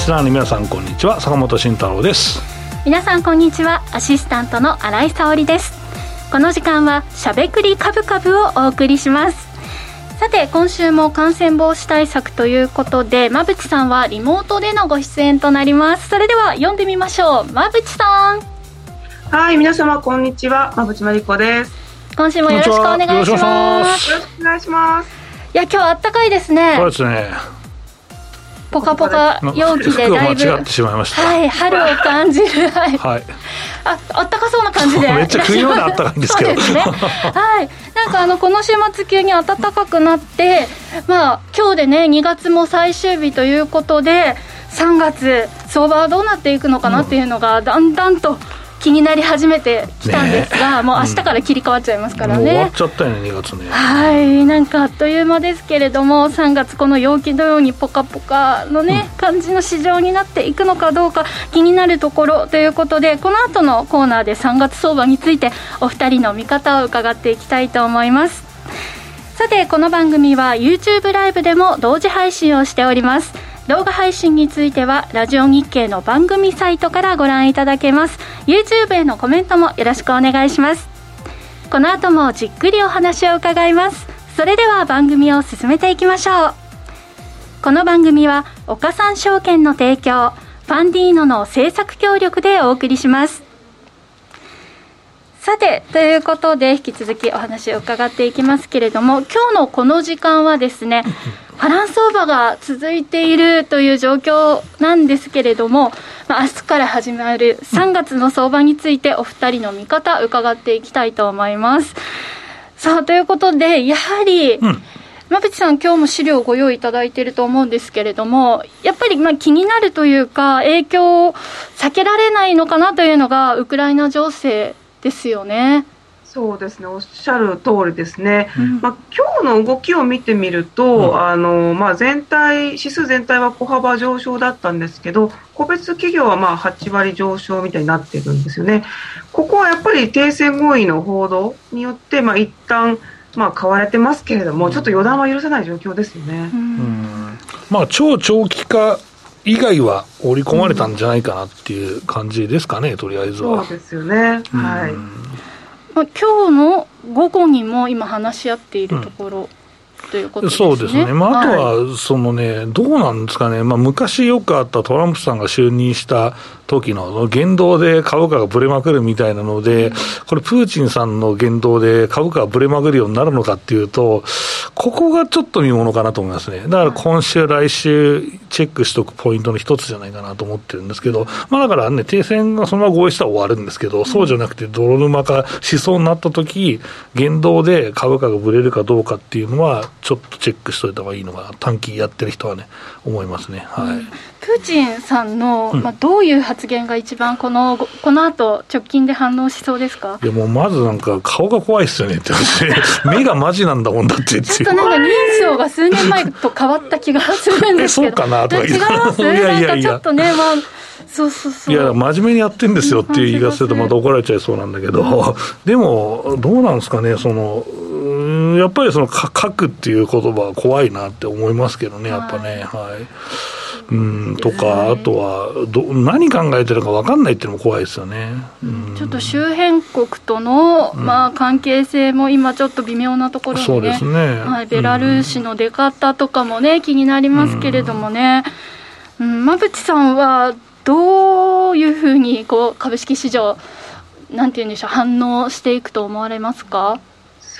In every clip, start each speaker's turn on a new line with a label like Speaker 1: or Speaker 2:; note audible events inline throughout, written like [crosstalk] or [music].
Speaker 1: スナーの皆さんこんにちは。坂本慎太郎です。
Speaker 2: 皆さんこんにちは。アシスタントの新井沙織です。この時間はしゃべくりカブカブをお送りします。さて今週も感染防止対策ということで馬淵さんはリモートでのご出演となります。それでは読んでみましょう。馬淵さん。
Speaker 3: はい皆様こんにちは。馬淵真理子です。
Speaker 2: 今週もよろしくお願いします。
Speaker 3: よろしくお願いします。
Speaker 2: いや今日あったかいですね。
Speaker 1: そうですね
Speaker 2: ポカポカ陽気 [laughs] でだいぶはい春を感じる。[laughs] はい、はい、ああったかそうな感じで。[laughs]
Speaker 1: めっちゃ冬まであったかいんですけど。
Speaker 2: そうですね。はい。なんかあのこの週末急に暖かくなってまあ今日でね2月も最終日ということで3月相場はどうなっていくのかなっていうのがだんだんと気になり始めてきたんですが、ね、もう明日から切り替わっちゃいますからね、うん、
Speaker 1: 終わっちゃったよね2月ね。
Speaker 2: はいなんかあっという間ですけれども3月この陽気のようにポカポカのね、うん、感じの市場になっていくのかどうか気になるところということでこの後のコーナーで3月相場についてお二人の見方を伺っていきたいと思います。さてこの番組は YouTube ライブでも同時配信をしております動画配信についてはラジオ日経の番組サイトからご覧いただけます。YouTube へのコメントもよろしくお願いします。この後もじっくりお話を伺います。それでは番組を進めていきましょう。この番組は岡三証券の提供ファンディーノの制作協力でお送りします。さて、ということで、引き続きお話を伺っていきますけれども、今日のこの時間はですね、波乱相場が続いているという状況なんですけれども、まあ、明日から始まる3月の相場についてお二人の見方伺っていきたいと思います。さあということでやはり、うん馬淵さん、今日も資料をご用意いただいていると思うんですけれども、やっぱりまあ気になるというか、影響を避けられないのかなというのが、ウクライナ情勢ですよね。
Speaker 3: そうですね、おっしゃる通りですね、うん、まあ今日の動きを見てみると、うん、あのまあ、全体、指数全体は小幅上昇だったんですけど、個別企業はまあ8割上昇みたいになってるんですよね。ここはやっぱり停戦合意の報道によって、まあ一旦まあ買われてますけれども、ちょっと予断は許さない状況ですよね。うん、
Speaker 1: まあ、超長期化以外は織り込まれたんじゃないかなっていう感じですかね、とりあえずは。
Speaker 3: そうですよね。はい。
Speaker 2: 今日の午後にも今話し合っているところ、ということ、ね、
Speaker 1: そうですね、まあ、あとは、そのね、どうなんですかね、まあ、昔よくあったトランプさんが就任した時の言動で株価がぶれまくるみたいなので、これ、プーチンさんの言動で株価がぶれまくるようになるのかっていうと、ここがちょっと見ものかなと思いますね。だから今週、来週、チェックしておくポイントの一つじゃないかなと思ってるんですけど、まあだからね、停戦がそのまま合意したら終わるんですけど、そうじゃなくて、泥沼化しそうになった時言動で株価がぶれるかどうかっていうのは、ちょっとチェックしといた方がいいのかな、短期やってる人はね、思いますね。はい。
Speaker 2: プーチンさんの、まあ、どういう発言が一番この、この後直近で反応しそうですか？
Speaker 1: いやもうまずなんか、顔が怖いっすよねって [laughs] 目がマジなんだもんだって
Speaker 2: ちょっとなんか人相が数年前と変わった気がするんですけど、
Speaker 1: そうかなとか
Speaker 2: 違います、[laughs] いやいやいや。ちょっとね、まあ、そうそうそう。
Speaker 1: いや、真面目にやってんですよっていう言い方すると、また怒られちゃいそうなんだけど、でも、どうなんですかね、そのやっぱりその書くっていう言葉は怖いなって思いますけどね、やっぱね。はい、はいうんとか、あとはど、何考えてるか分かんないっていうのも怖いですよね、
Speaker 2: うん、ちょっと周辺国との、まあ、関係性も今、ちょっと微妙なところに、ね、そうですね、はい、ベラルーシの出方とかもね、気になりますけれどもね、うん、馬淵さんはどういうふうにこう株式市場、なんていうんでしょう、反応していくと思われますか？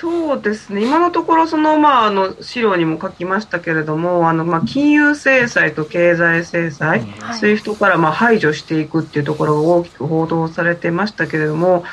Speaker 3: そうですね、今のところその、まあ、あの資料にも書きましたけれども、あのまあ、金融制裁と経済制裁、はい、SWIFT からまあ排除していくっていうところが大きく報道されてましたけれども、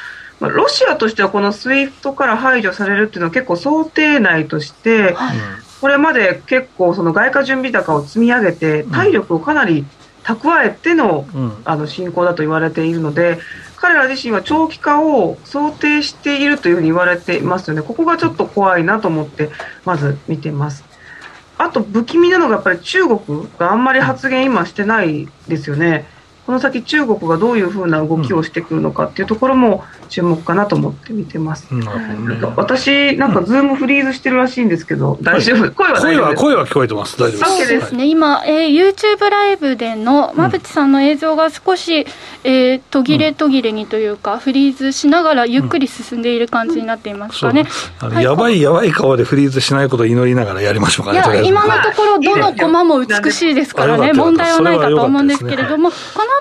Speaker 3: まあ、ロシアとしてはこの SWIFT から排除されるっていうのは結構想定内として、はい、これまで結構その外貨準備高を積み上げて、体力をかなり蓄えての,、あの進行だと言われているので、彼ら自身は長期化を想定しているというふうに言われていますよね、ここがちょっと怖いなと思って、まず見てます。あと、不気味なのがやっぱり中国があんまり発言、今してないですよね。この先中国がどういうふうな動きをしてくるのかっていうところも注目かなと思って見てます。な私、なんかズームフリーズしてるらしいんですけど、大丈夫、声は
Speaker 1: 声は声は聞こえてます。大丈夫です。
Speaker 2: そうですね。今、えー、YouTube ライブでの馬淵さんの映像が少し、えー、途切れ途切れにというか、フリーズしながらゆっくり進んでいる感じになっていますかね。
Speaker 1: やばいやばい顔でフリーズしないことを祈りながらやりましょうかね。い
Speaker 2: や今のところどの駒も美しいですからね、問題はないかと思うんですけれども、こ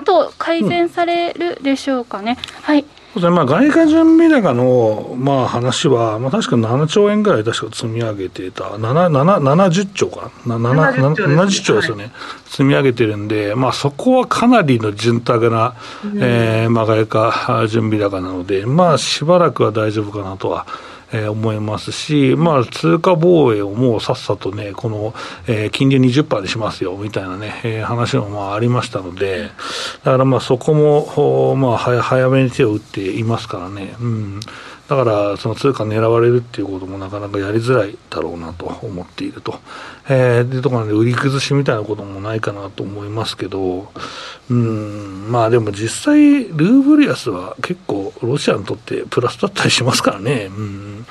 Speaker 2: の後改善されるでしょうかね。はい。
Speaker 1: まあ、外貨準備高の、まあ、話は、まあ、確か7兆円ぐらい確か積み上げてた、70兆かな、70, 70兆ですよね、積み上げてるんで、まあ、そこはかなりの潤沢な、うん、えー、まあ、外貨準備高なので、まあ、しばらくは大丈夫かなとは。えー、思いますし、まあ、通貨防衛をもうさっさとね、この、えー、金利20%でしますよみたいなね、えー、話もまあありましたので、だからまあそこも、まあ、早めに手を打っていますからね。うんだから、その通貨狙われるっていうこともなかなかやりづらいだろうなと思っていると。えー、でところで売り崩しみたいなこともないかなと思いますけど、うん、まあでも実際、ルーブル安は結構ロシアにとってプラスだったりしますからね。うん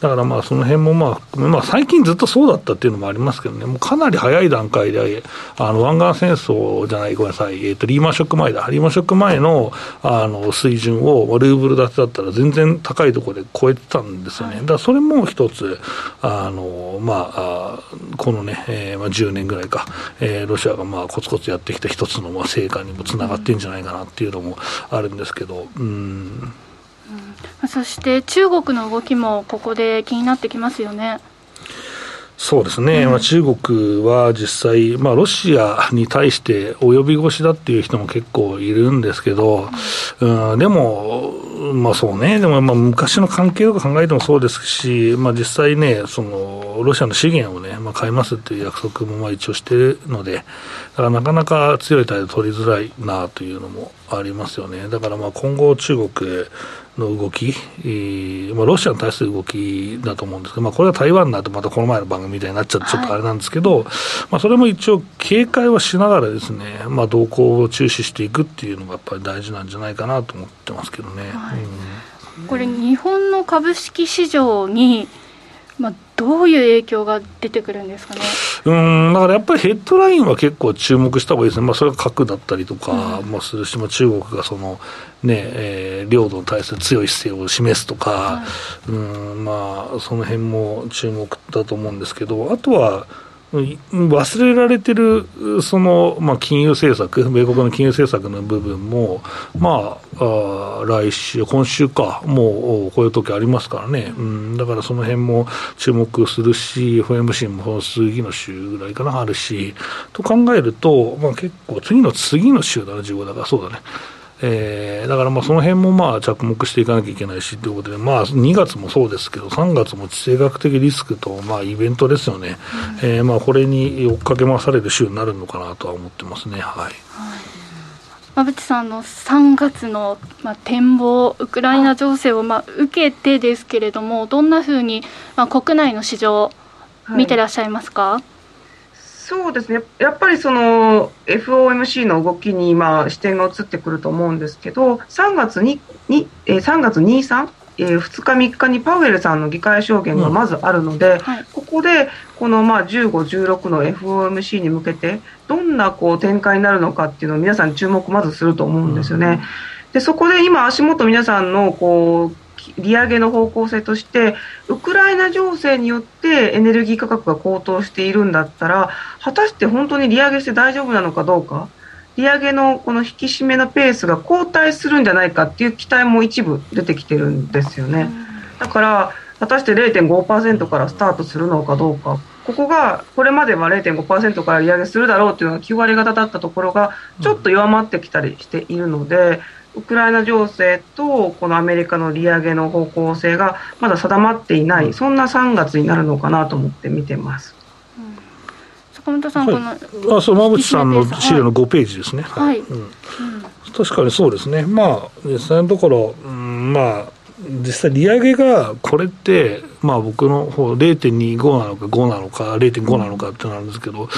Speaker 1: だからまあその辺もまあ、まあ、最近ずっとそうだったっていうのもありますけどね、もうかなり早い段階で、あの湾岸戦争じゃない、ごめんなさい、えー、とリーマンショック前だ、リーマンショック前のあの水準をルーブル建てだったら全然高いところで超えてたんですよね、だからそれも一つ、あのまあ、このね、えーまあ、10年ぐらいか、えー、ロシアがまあコツコツやってきた一つのまあ成果にもつながってんじゃないかなっていうのもあるんですけど。うん
Speaker 2: そして中国の動きもここで気になってきますよね。
Speaker 1: そうですね、うん、まあ、中国は実際、まあ、ロシアに対して及び腰だっていう人も結構いるんですけど、うん、でも、まあそうね、でもまあ昔の関係とか考えてもそうですし、まあ、実際ね、そのロシアの資源をね、まあ、買いますっていう約束もまあ一応してるので、だからなかなか強い態度取りづらいなというのもありますよね。だからまあ今後中国の動き、えーまあ、ロシアに対する動きだと思うんですけど、まあ、これは台湾になってまたこの前の番組みたいになっちゃってちょっとあれなんですけど、はい、まあ、それも一応警戒はしながらですね、まあ、動向を注視していくっていうのがやっぱり大事なんじゃないかなと思ってますけどね。はい。
Speaker 2: うん、これ日本の株式市場にまあ、どういう影響が出てくるんですかね？
Speaker 1: うんだからやっぱりヘッドラインは結構注目した方がいいですね、まあ、それは核だったりとかもするし、まあ、中国がその、ねえー、領土に対する強い姿勢を示すとか、はい、うんまあ、その辺も注目だと思うんですけど、あとは、忘れられてるその、まあ、金融政策、米国の金融政策の部分も、まあ、あ来週、今週か、もうこういう時ありますからね、うん、だからその辺も注目するし、FMC も次の週ぐらいかな、あるし、と考えると、まあ、結構、次の次の週だな、15だから、そうだね。えー、だからまあその辺もまあ着目していかなきゃいけないしということで、まあ、2月もそうですけど、3月も地政学的リスクとまあイベントですよね、うん、えー、まあこれに追っかけ回される週になるのかなとは思ってますね。はい、はい。
Speaker 2: 馬渕さんの3月の、まあ、展望、ウクライナ情勢を、まあ、受けてですけれども、どんなふうに、まあ、国内の市場、見てらっしゃいますか、はい
Speaker 3: そうですね、やっぱりその FOMC の動きに今視点が移ってくると思うんですけど、3月ににえ3月2、3、えー、2日、3日にパウエルさんの議会証言がまずあるので、うんはい、ここでこのまあ15、16の FOMC に向けて、どんなこう展開になるのかっていうのを皆さん注目まずすると思うんですよね。うん、でそこで今、足元皆さんのこう利上げの方向性としてウクライナ情勢によってエネルギー価格が高騰しているんだったら果たして本当に利上げして大丈夫なのかどうか利上げのこの引き締めのペースが後退するんじゃないかっていう期待も一部出てきてるんですよね。だから果たして0.5%からスタートするのかどうかここがこれまでは0.5%から利上げするだろうというのが9割方だったところがちょっと弱まってきたりしているので、ウクライナ情勢とこのアメリカの利上げの方向性がまだ定まっていない、そんな3月になるのかなと思って見てます。
Speaker 2: 坂本さん、はい、
Speaker 1: このあそう馬渕さんの資料の5ページですね。はい、うん、確かにそうですね、まあ、実際のところ、うん、まあ、実際、利上げがこれって、まあ、僕の方0.25なのか5なのか0.5なのかってなるんですけど、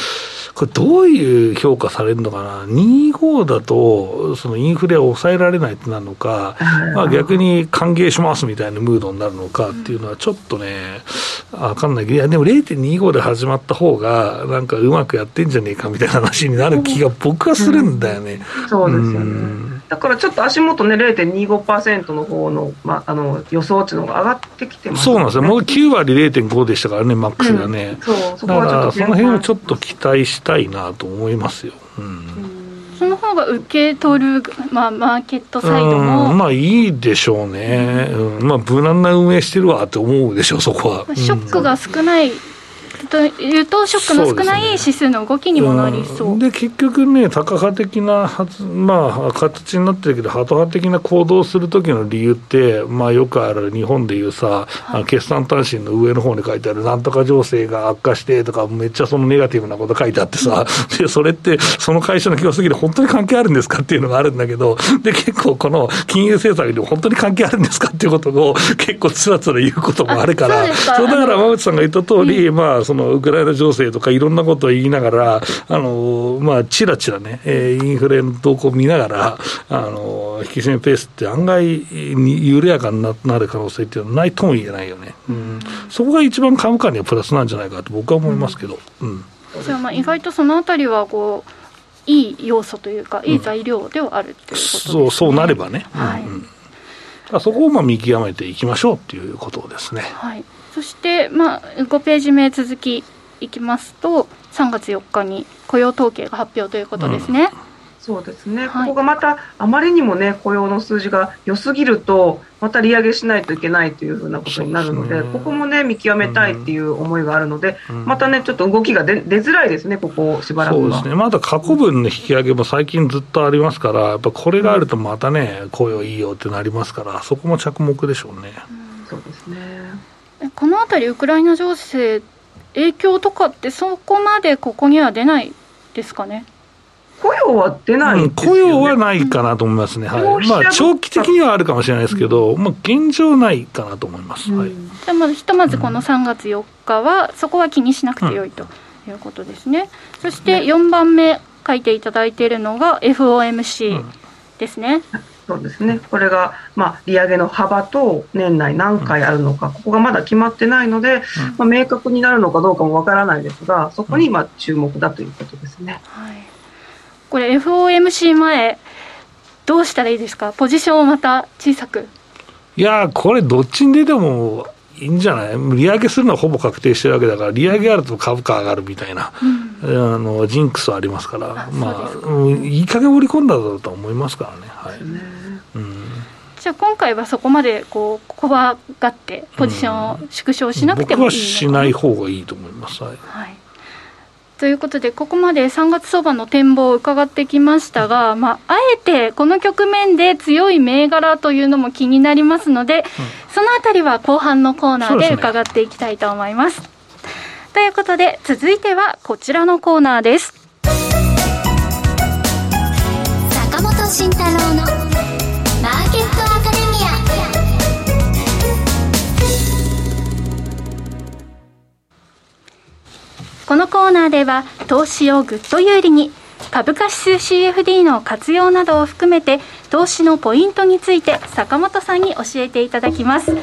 Speaker 1: これ、どういう評価されるのかな、25だと、そのインフレを抑えられないってなるのか、まあ、逆に歓迎しますみたいなムードになるのかっていうのは、ちょっとね、分かんないけど、いや、でも0.25で始まった方が、なんかうまくやってんじゃねえかみたいな話になる気が僕はするんだよね。
Speaker 3: そうですよね。だからちょっと足元ね、0.25%の方の、まあ、あの予想値の方が上がってきてます、
Speaker 1: ね、そうなんですよ、もう9割0.5でしたからね、マックスがね、うん、そうそこはちょっとその辺をちょっと期待したいなと思いますよ。うん、うん
Speaker 2: その方が受け取る、まあ、マーケットサイドも。
Speaker 1: まあいいでしょうね、うん、まあ無難な運営してるわって思うでしょう、そこは。
Speaker 2: ショックが少ないというと、ショックの少ない指数の動きにもなりそう。
Speaker 1: で、ね、結局ね、タカ派的なはず、まあ、形になってるけど、ハト派的な行動をするときの理由って、まあ、よくある日本でいうさ、はい、決算単身の上の方に書いてある、なんとか情勢が悪化してとか、めっちゃそのネガティブなこと書いてあってさ、でそれって、その会社の業績で本当に関係あるんですかっていうのがあるんだけど、で、結構、この金融政策に本当に関係あるんですかっていうことを、結構つらつら言うこともあるから、そうだから馬渕さんが言った通り、まあ、そのウクライナ情勢とかいろんなことを言いながら、あのまあ、ちらちらね、えー、インフレの動向を見ながら、あの引き締めペースって案外に緩やかになる可能性っていうのはないとも言えないよね、うん、そこが一番株価にはプラスなんじゃないかと僕は思いますけど。うん、
Speaker 2: じゃあまあ意外とそのあたりはこういい要素というか、いい材料ではあるっていうことですね、
Speaker 1: そうそうなればね、はい、うん。そこをまあ見極めていきましょうっていうことですね。
Speaker 2: はい、そして、まあ、5ページ目続きいきますと、3月4日に雇用統計が発表ということですね。うん、
Speaker 3: そうですね、はい、ここがまたあまりにもね雇用の数字が良すぎるとまた利上げしないといけないというふうなことになるので、ここもね見極めたいっていう思いがあるので、うん、またねちょっと動きが出出づらいですねここしばらく
Speaker 1: そうですね。まだ過去分の引き上げも最近ずっとありますからやっぱこれがあるとまたね雇用いいよってなりますからそこも着目でしょうね。
Speaker 3: うん、
Speaker 2: このあたりウクライナ情勢影響とかってそこまでここには出ないですかね？
Speaker 3: 雇用は出ない、ねうん、
Speaker 1: 雇用はないかなと思いますね、はい、まあ、長期的にはあるかもしれないですけど、うん、まあ、現状ないかなと思います、うん、はい、じ
Speaker 2: ゃまずひとまずこの3月4日は、そこは気にしなくてよいということですね、そして4番目書いていただいているのが FOMC ですね。
Speaker 3: そうですね、これが、まあ、利上げの幅と年内何回あるのか、ここがまだ決まってないので、まあ、明確になるのかどうかもわからないですが、そこにまあ注目だということですね。はい、
Speaker 2: これ、FOMC 前、どうしたらいいですか、ポジションをまた小さく。
Speaker 1: いやこれ、どっちに出てもいいんじゃない？利上げするのはほぼ確定してるわけだから、利上げあると株価上がるみたいな、うん、あのジンクスはありますから、あまあ、いい加減織り込んだだろうと思いますからね。はい、
Speaker 2: うん、じゃあ今回はそこまでこう怖がってポジションを縮小しなくてもいいのか、うん、僕は
Speaker 1: しない方がいいと思います。はい、はい
Speaker 2: ということで、ここまで3月相場の展望を伺ってきましたが、まあ、あえてこの局面で強い銘柄というのも気になりますので、うん、そのあたりは後半のコーナーで伺っていきたいと思います。すね、ということで、続いてはこちらのコーナーです。坂本慎太郎のこのコーナーでは投資をぐっと有利に株価指数 CFD の活用などを含めて投資のポイントについて坂本さんに教えていただきます。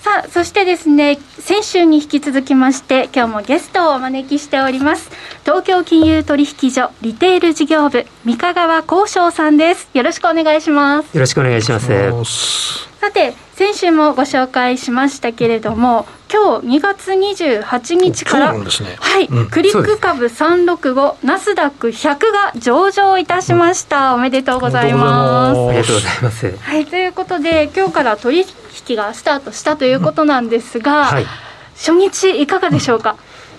Speaker 2: さあ、そしてですね、先週に引き続きまして、今日もゲストをお招きしております。東京金融取引所リテール事業部、三河川交渉さんです。よろしくお願いします。
Speaker 4: よろしくお願いします。
Speaker 2: さて、先週もご紹介しましたけれども、今日2月28日から、ね、はい、うん、クリック株365、ナスダック100が上場いたしました。おめでとうございます。
Speaker 4: ありがとうございます。
Speaker 2: はい、ということで、今日から取引がスタートしたということなんですが、はい、初日いかがでしょうか？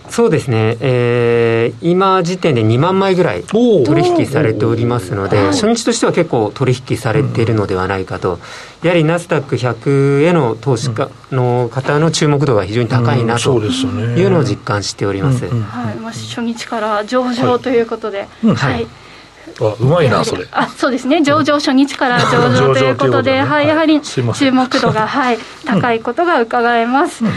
Speaker 4: そうですね、えー、今時点で2万枚ぐらい取引されておりますので、初日としては結構取引されているのではないかと、やはりナスダック100への投資家の方の注目度が非常に高いなというのを実感しております、はい、
Speaker 2: 初日から上場ということで、はい、はい。
Speaker 1: あうまいなそれ。
Speaker 2: あそうですね。上場初日から上場ということで、はい、やはり注目度が、はい、高いことが伺えます、うん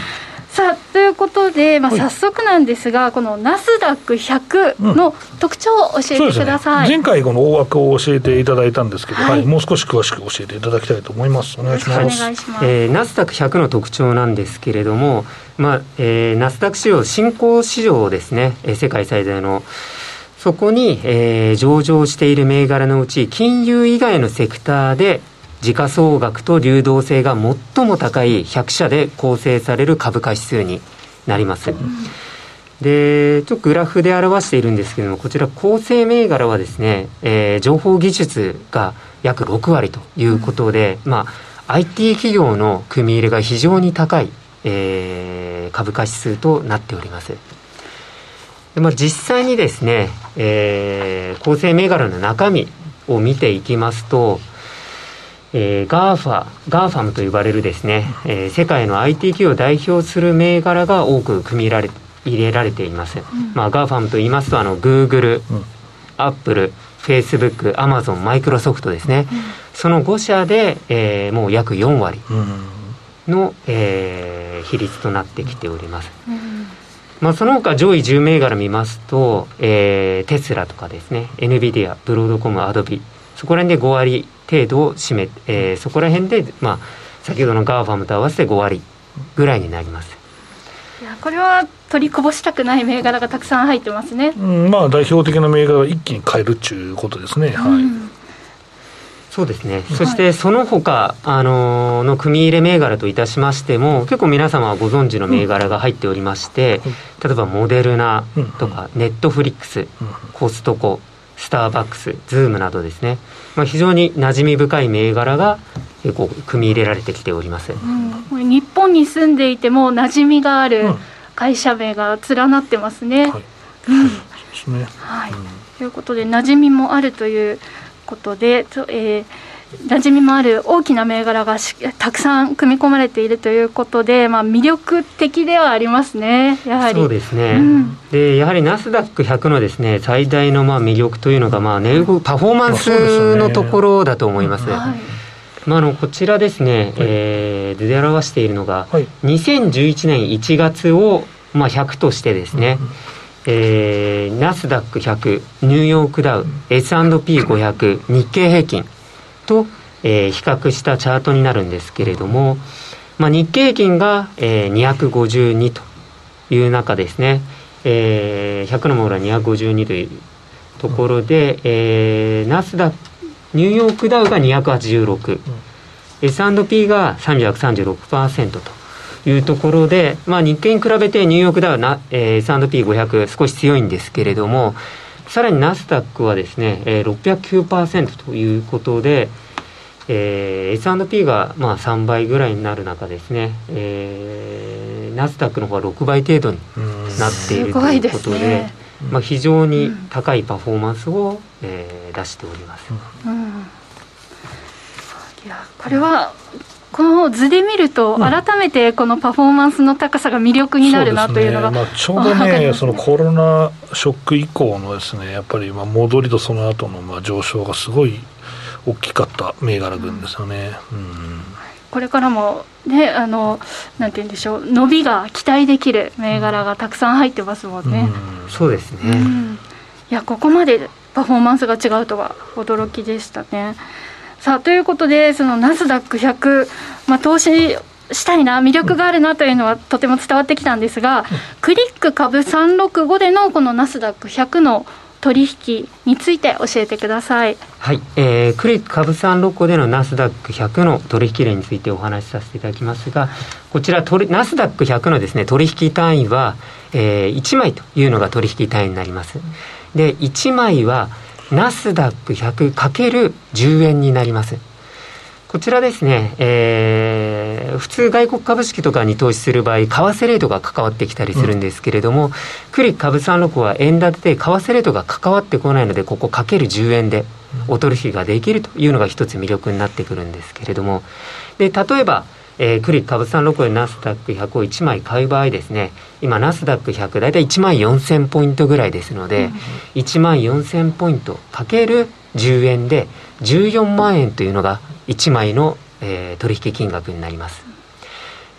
Speaker 2: さあということで、まあ、早速なんですが、はい、このナスダック100の特徴を教えてくださ
Speaker 1: い、うんね、前回、この大枠を教えていただいたんですけど、はい、はい、もう少し詳しく教えていただきたいと思います。お願いします。
Speaker 4: おます。えー、ナスダック100の特徴なんですけれども、まあえー、ナスダック市場、新興市場ですね、えー、世界最大の。そこに、えー、上場している銘柄のうち、金融以外のセクターで時価総額と流動性が最も高い100社で構成される株価指数になります。で、ちょっとグラフで表しているんですけれども、こちら構成銘柄はですね、えー、情報技術が約6割ということで、うん、まあ、IT 企業の組み入れが非常に高い、えー、株価指数となっております。でまあ、実際にですね、えー、構成銘柄の中身を見ていきますと、えー、 GAFA、 GAFAM と呼ばれるですね、えー、世界の IT 企業を代表する銘柄が多く組み入れられ入れられています。うん、まあ、 GAFAM と言いますと、あの、グーグル、アップル、フェイスブック、アマゾン、マイクロソフトですね。うん、その5社で、えー、もう約4割の、えー、比率となってきております。うん。まあ、その他上位10銘柄見ますと、えー、テスラとかですね、NVIDIA、ブロードコム、アドビ、そこら辺で5割程度を占め、えー、そこら辺で、まあ、先ほどの GAFAM と合わせて5割ぐらいになります。
Speaker 2: いやこれは取りこぼしたくない銘柄がたくさん入ってますね、
Speaker 1: うん、まあ代表的な銘柄は一気に買えるっていうことですね、はい、
Speaker 4: そうですね、そしてその他、あのー、の組み入れ銘柄といたしましても、結構皆様はご存知の銘柄が入っておりまして、うん、例えばモデルナとか、ネットフリックス、コストコ、スターバックス、ズームなどですね、まあ、非常に馴染み深い銘柄が結構組み入れられてきております、
Speaker 2: うん、日本に住んでいても馴染みがある会社名が連なってますね。はい、はい、ということで馴染みもあるということで、えー、馴染みもある大きな銘柄がたくさん組み込まれているということで、まあ、魅力的ではありますね、やはり。
Speaker 4: そうですね、うん、でやはりナスダック100のです、ね、最大のまあ魅力というのが、まあ、値動パフォーマンスのところだと思います。まあ、あのこちらですね、はい、えー、図で表しているのが、はい、2011年1月を、まあ、100としてですね、うんえー、ナスダック100、ニューヨークダウ、S&P500、日経平均、と、えー、比較したチャートになるんですけれども、まあ、日経平均が、えー、252という中ですね、えー、100のモールは252というところで、うん、えー、ナスダニューヨークダウが286、うん、S&P が336%というところで、まあ、日経に比べてニューヨークダウな、えー、S&P500 少し強いんですけれども、さらにナスダックはですね、えー、609%ということで、えー、S&P がまあ3倍ぐらいになる中ですね、えー、ナスダックの方は6倍程度になっているということで、ね、まあ、非常に高いパフォーマンスを、えー、出しております。うん、
Speaker 2: いやこれはこの図で見ると、改めてこのパフォーマンスの高さが魅力になるなというのが、
Speaker 1: ね。まあ、ちょうどね、そのコロナショック以降のですねやっぱりまあ戻りとその後のまの上昇がすごい大きかった銘柄群ですよね。うん、
Speaker 2: これからもね、あのなんて言うんでしょう、伸びが期待できる銘柄がたくさん入ってますもんね。
Speaker 4: うん、そうですね、うん、
Speaker 2: いや、ここまでパフォーマンスが違うとは驚きでしたね。さあということでそのナスダック100、まあ、投資したいな、魅力があるなというのはとても伝わってきたんですが、クリック株365でのこのナスダック100の取引について教えてください。
Speaker 4: はい、えー、クリック株365でのナスダック100の取引例についてお話しさせていただきますが、こちらナスダック100のですね取引単位は、えー、1枚というのが取引単位になります。で、1枚はナスダック 100×10 円になります。こちらですね、えー、普通外国株式とかに投資する場合、為替レートが関わってきたりするんですけれども、うん、クリック株365は円建てで為替レートが関わってこないので、ここかける10円でお取引ができるというのが一つ魅力になってくるんですけれども、で、例えば、えー、クリック株365でナスダック100を1枚買う場合ですね、今、ナスダック100、大体1万4000ポイントぐらいですので、うん、1万4000ポイントかける10円で、14万円というのが1枚の、えー、取引金額になります。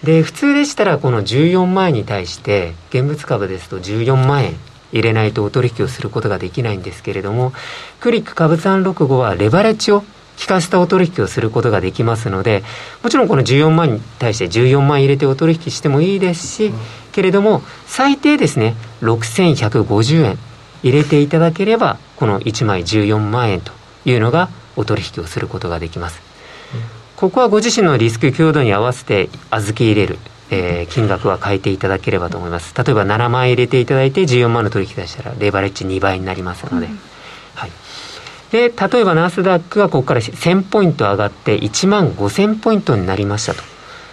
Speaker 4: で、普通でしたら、この14万円に対して、現物株ですと14万円入れないとお取引をすることができないんですけれども、クリック株365はレバレッジを効かせたお取引をすることができますので、もちろんこの14万に対して14万入れてお取引してもいいですし、うん、けれども、最低ですね、6150円入れていただければ、この1枚14万円というのがお取引をすることができます。うん、ここはご自身のリスク強度に合わせて預け入れる。えー、金額は変えていただければと思います。例えば7万円入れていただいて14万の取引出したらレバレッジ2倍になりますので。うんで、例えばナスダックがここから1000ポイント上がって1万5000ポイントになりましたと。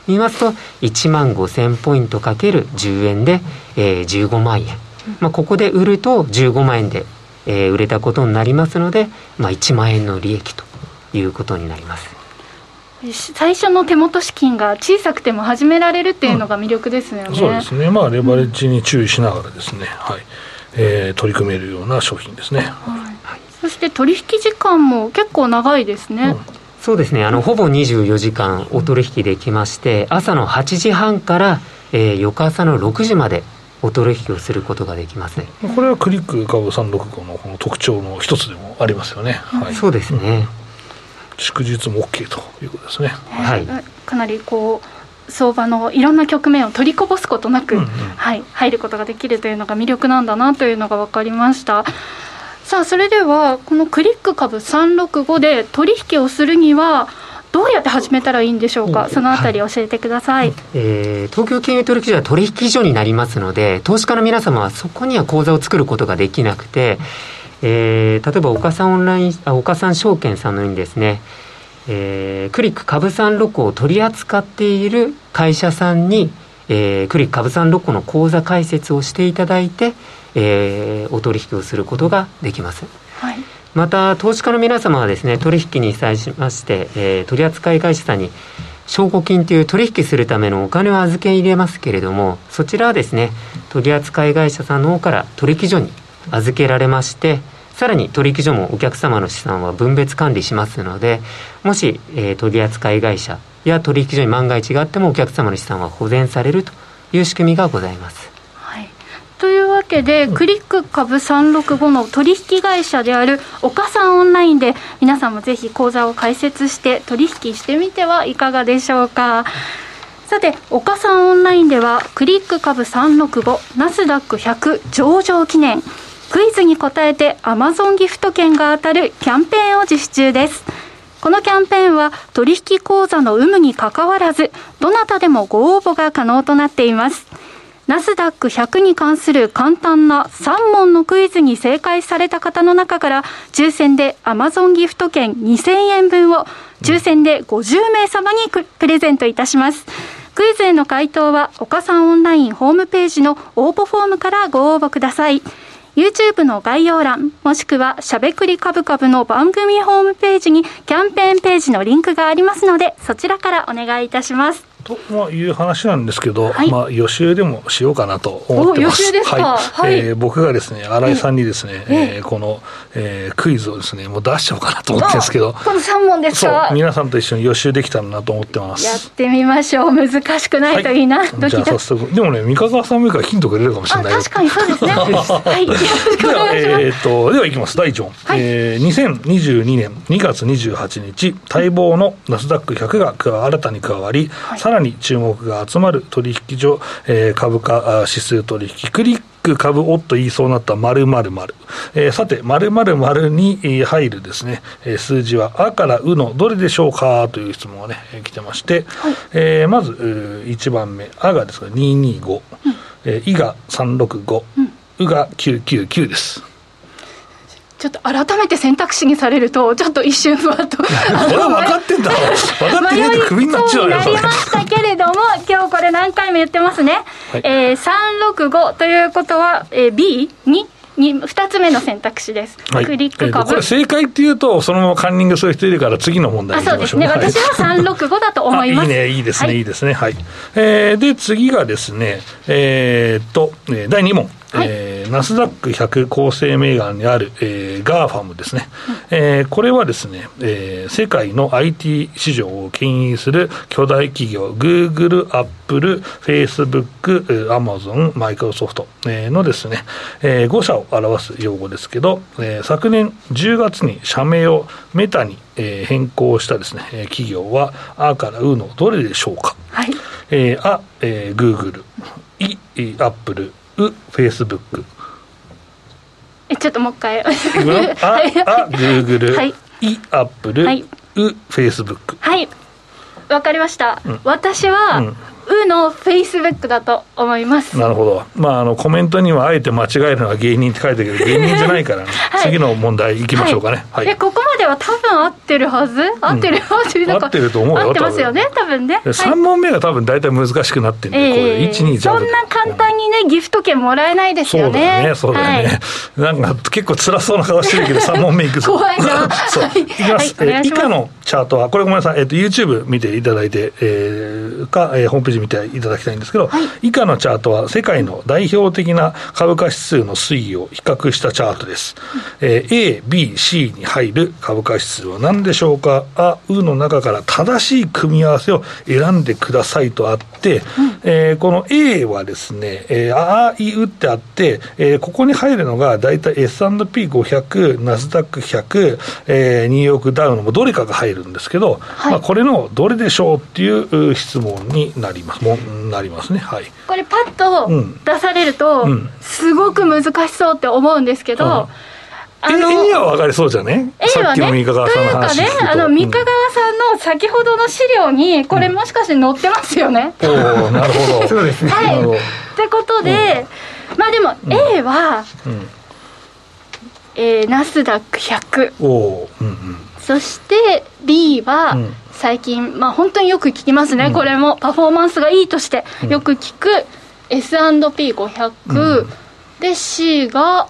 Speaker 4: 見ますと、1万5000ポイントかける10円で、えー、15万円。まあ、ここで売ると15万円で、えー、売れたことになりますので、まあ、1万円の利益ということになります。
Speaker 2: 最初の手元資金が小さくても始められるっていうのが魅力ですよね、うん、
Speaker 1: そうですね、まあ、レバレッジに注意しながらですね、はいえー、取り組めるような商品ですね。はい
Speaker 2: そして取引時間も結構長いですね。うん、
Speaker 4: そうですね。あのほぼ24時間お取引できまして朝の8時半から、えー、翌朝の6時までお取引をすることができます、ね、
Speaker 1: これはクリック株365のこの特徴の一つでもありますよね、
Speaker 4: はい、そうですね、
Speaker 1: 祝日も OK ということですね、
Speaker 2: はい、かなりこう相場のいろんな局面を取りこぼすことなく、うんうん、はい、入ることができるというのが魅力なんだなというのが分かりました。さあそれではこのクリック株365で取引をするにはどうやって始めたらいいんでしょうか、そのあたり教えてください、はい、
Speaker 4: えー、東京金融取引所は取引所になりますので、投資家の皆様はそこには口座を作ることができなくて、えー、例えば岡さんオンラインあ岡さん証券さんのようにですね、えー、クリック株365を取り扱っている会社さんに、えー、クリック株365の口座開設をしていただいて、えー、お取引をすることができます。はいまた投資家の皆様はですね取引に際しまして、えー、取扱会社さんに証拠金という取引するためのお金を預け入れますけれどもそちらはですね取扱会社さんの方から取引所に預けられましてさらに取引所もお客様の資産は分別管理しますのでもし、えー、取扱会社や取引所に万が一があってもお客様の資産は保全されるという仕組みがございます。
Speaker 2: というわけで、クリック株365の取引会社である岡さんオンラインで、皆さんもぜひ口座を開設して取引してみてはいかがでしょうか。さて、岡さんオンラインでは、クリック株365、ナスダック100上場記念、クイズに答えてアマゾンギフト券が当たるキャンペーンを実施中です。このキャンペーンは取引口座の有無にかかわらず、どなたでもご応募が可能となっています。ナスダック100に関する簡単な3問のクイズに正解された方の中から、抽選でアマゾンギフト券2000円分を、抽選で50名様にプレゼントいたします。クイズへの回答は、岡さんオンラインホームページの応募フォームからご応募ください。YouTube の概要欄、もしくはしゃべくりかぶかぶの番組ホームページにキャンペーンページのリンクがありますので、そちらからお願いいたします。
Speaker 1: とまあ、いう話なんですけど、はい、まあ、予習でもしようかなと思ってます。
Speaker 2: はい、
Speaker 1: えー、僕がですね、新井さんにですね、ええー、この、えー、クイズをですね、もう出しちゃおうかなと思ってるんですけど、
Speaker 2: この3問ですか？
Speaker 1: 皆さんと一緒に予習できたらなと思ってます。
Speaker 2: やってみましょう。難しくないといいな。はい、
Speaker 1: じゃあ早速。でもね、三川さんもいいからヒントくれるかもしれない
Speaker 2: 確かにそうですね。[laughs] はい。よろしくお願いします。え
Speaker 1: ー、っと、ではいきます。第1問。はい、えー、2022年2月28日、待望のナスダック100が新たに加わり、はい、さらに注目がが集まる取引所、えー、株価指数取引、クリック株をと言いそうになった〇〇〇。えー、さて、〇〇〇に入るですね、えー、数字は、あからうのどれでしょうかという質問がね、来てまして、はい、えー、まず、1番目、あがですが225、うん、えー、いが365、うん、うが999です。
Speaker 2: ちょっと改めて選択肢にされると、ちょっと一瞬ふわっと。こ
Speaker 1: れは分かってんだろ。分かってないとクビになっちゃうよ。
Speaker 2: なりましたけれども、今日これ何回も言ってますね。はい、えー、365ということは、えー、B に2つ目の選択肢です、はい、クリック株、
Speaker 1: えー、これ正解っていうとそのままカンニングする人いるから次の問題
Speaker 2: いきましょう、ね、そうですね、私は365だと思います。[laughs]
Speaker 1: いいね。いいですね、はい、いいですね。はい、えー、で次がですねえー、っと第2問。はい、えー、ナスダック100構成銘柄にある、えー、 GAFAM ですね、うん、えー、これはですね、えー、世界の IT 市場を牽引する巨大企業、グーグル、アップル、フェイスブック、アマゾン、マイクロソフトのですね、えー、5社を表す用語ですけど、えー、昨年10月に社名をメタに、えー、変更したですね、企業は、アからウのどれでしょうか。はい。えー、ア、えー、グーグル、イ、アップル、うフェイスブック
Speaker 2: えちょっともう一回。[laughs] あ、あ、グ
Speaker 1: ーグル、はい、い、アップル、はい、う、フェイスブック
Speaker 2: はい。わかりました、うん、私は、うんうのフェイスブックだと思います。
Speaker 1: なるほど、まあ、あのコメントにはあえて間違えるのは芸人って書いてるけど [laughs] 芸人じゃないからね、はい、次の問題いきましょうかね、
Speaker 2: はい、はい、ここまでは多分合ってるはず。合ってる、合ってる
Speaker 1: 合ってると思うよ
Speaker 2: 合ってますよね多分。ね、
Speaker 1: 3問目が多分大体難しくなってるんで、えー、これ12
Speaker 2: そんな簡単にねギフト券もらえないですよ
Speaker 1: ね。そうだよね、ね。はい、なんか結構辛そうな顔してるけど3問目いく
Speaker 2: ぞ。怖いな。[laughs]
Speaker 1: そう。い。きます,、え以下のチャートはこれごめんなさい、えーと、YouTube 見ていただいて、えー、か、えー、ホームページ見ていただきたいんですけど、はい、以下のチャートは世界の代表的な株価指数の推移を比較したチャートです、うん、えー、A、B、C に入る株価指数は何でしょうか？あ、うの中から正しい組み合わせを選んでくださいとあって、うん、えー、この A はですね、えー、あ、い、うってあって、えー、ここに入るのが大体 S&P500、ナスダック100、えー、ニューヨークダウのどれかが入るんですけど、はい、まあ、これのどれでしょうっていう質問になります。[laughs] もなりますね。はい。
Speaker 2: これパッと出されると、うん、すごく難しそうって思うんですけど、うん。
Speaker 1: あの絵には分かりそうじゃね、
Speaker 2: 絵はね、というかね、あの三河川さんの先ほどの資料に、これ、もしかして載ってますよね。
Speaker 1: うん、おなるほど、[laughs]
Speaker 4: そうですね。
Speaker 2: はい、ってことで、まあでも、A は、うん、えー、ナスダック100。おうんうんそして B は、最近、まあ本当によく聞きますね、これもパフォーマンスがいいとしてよく聞く S&P500、で C が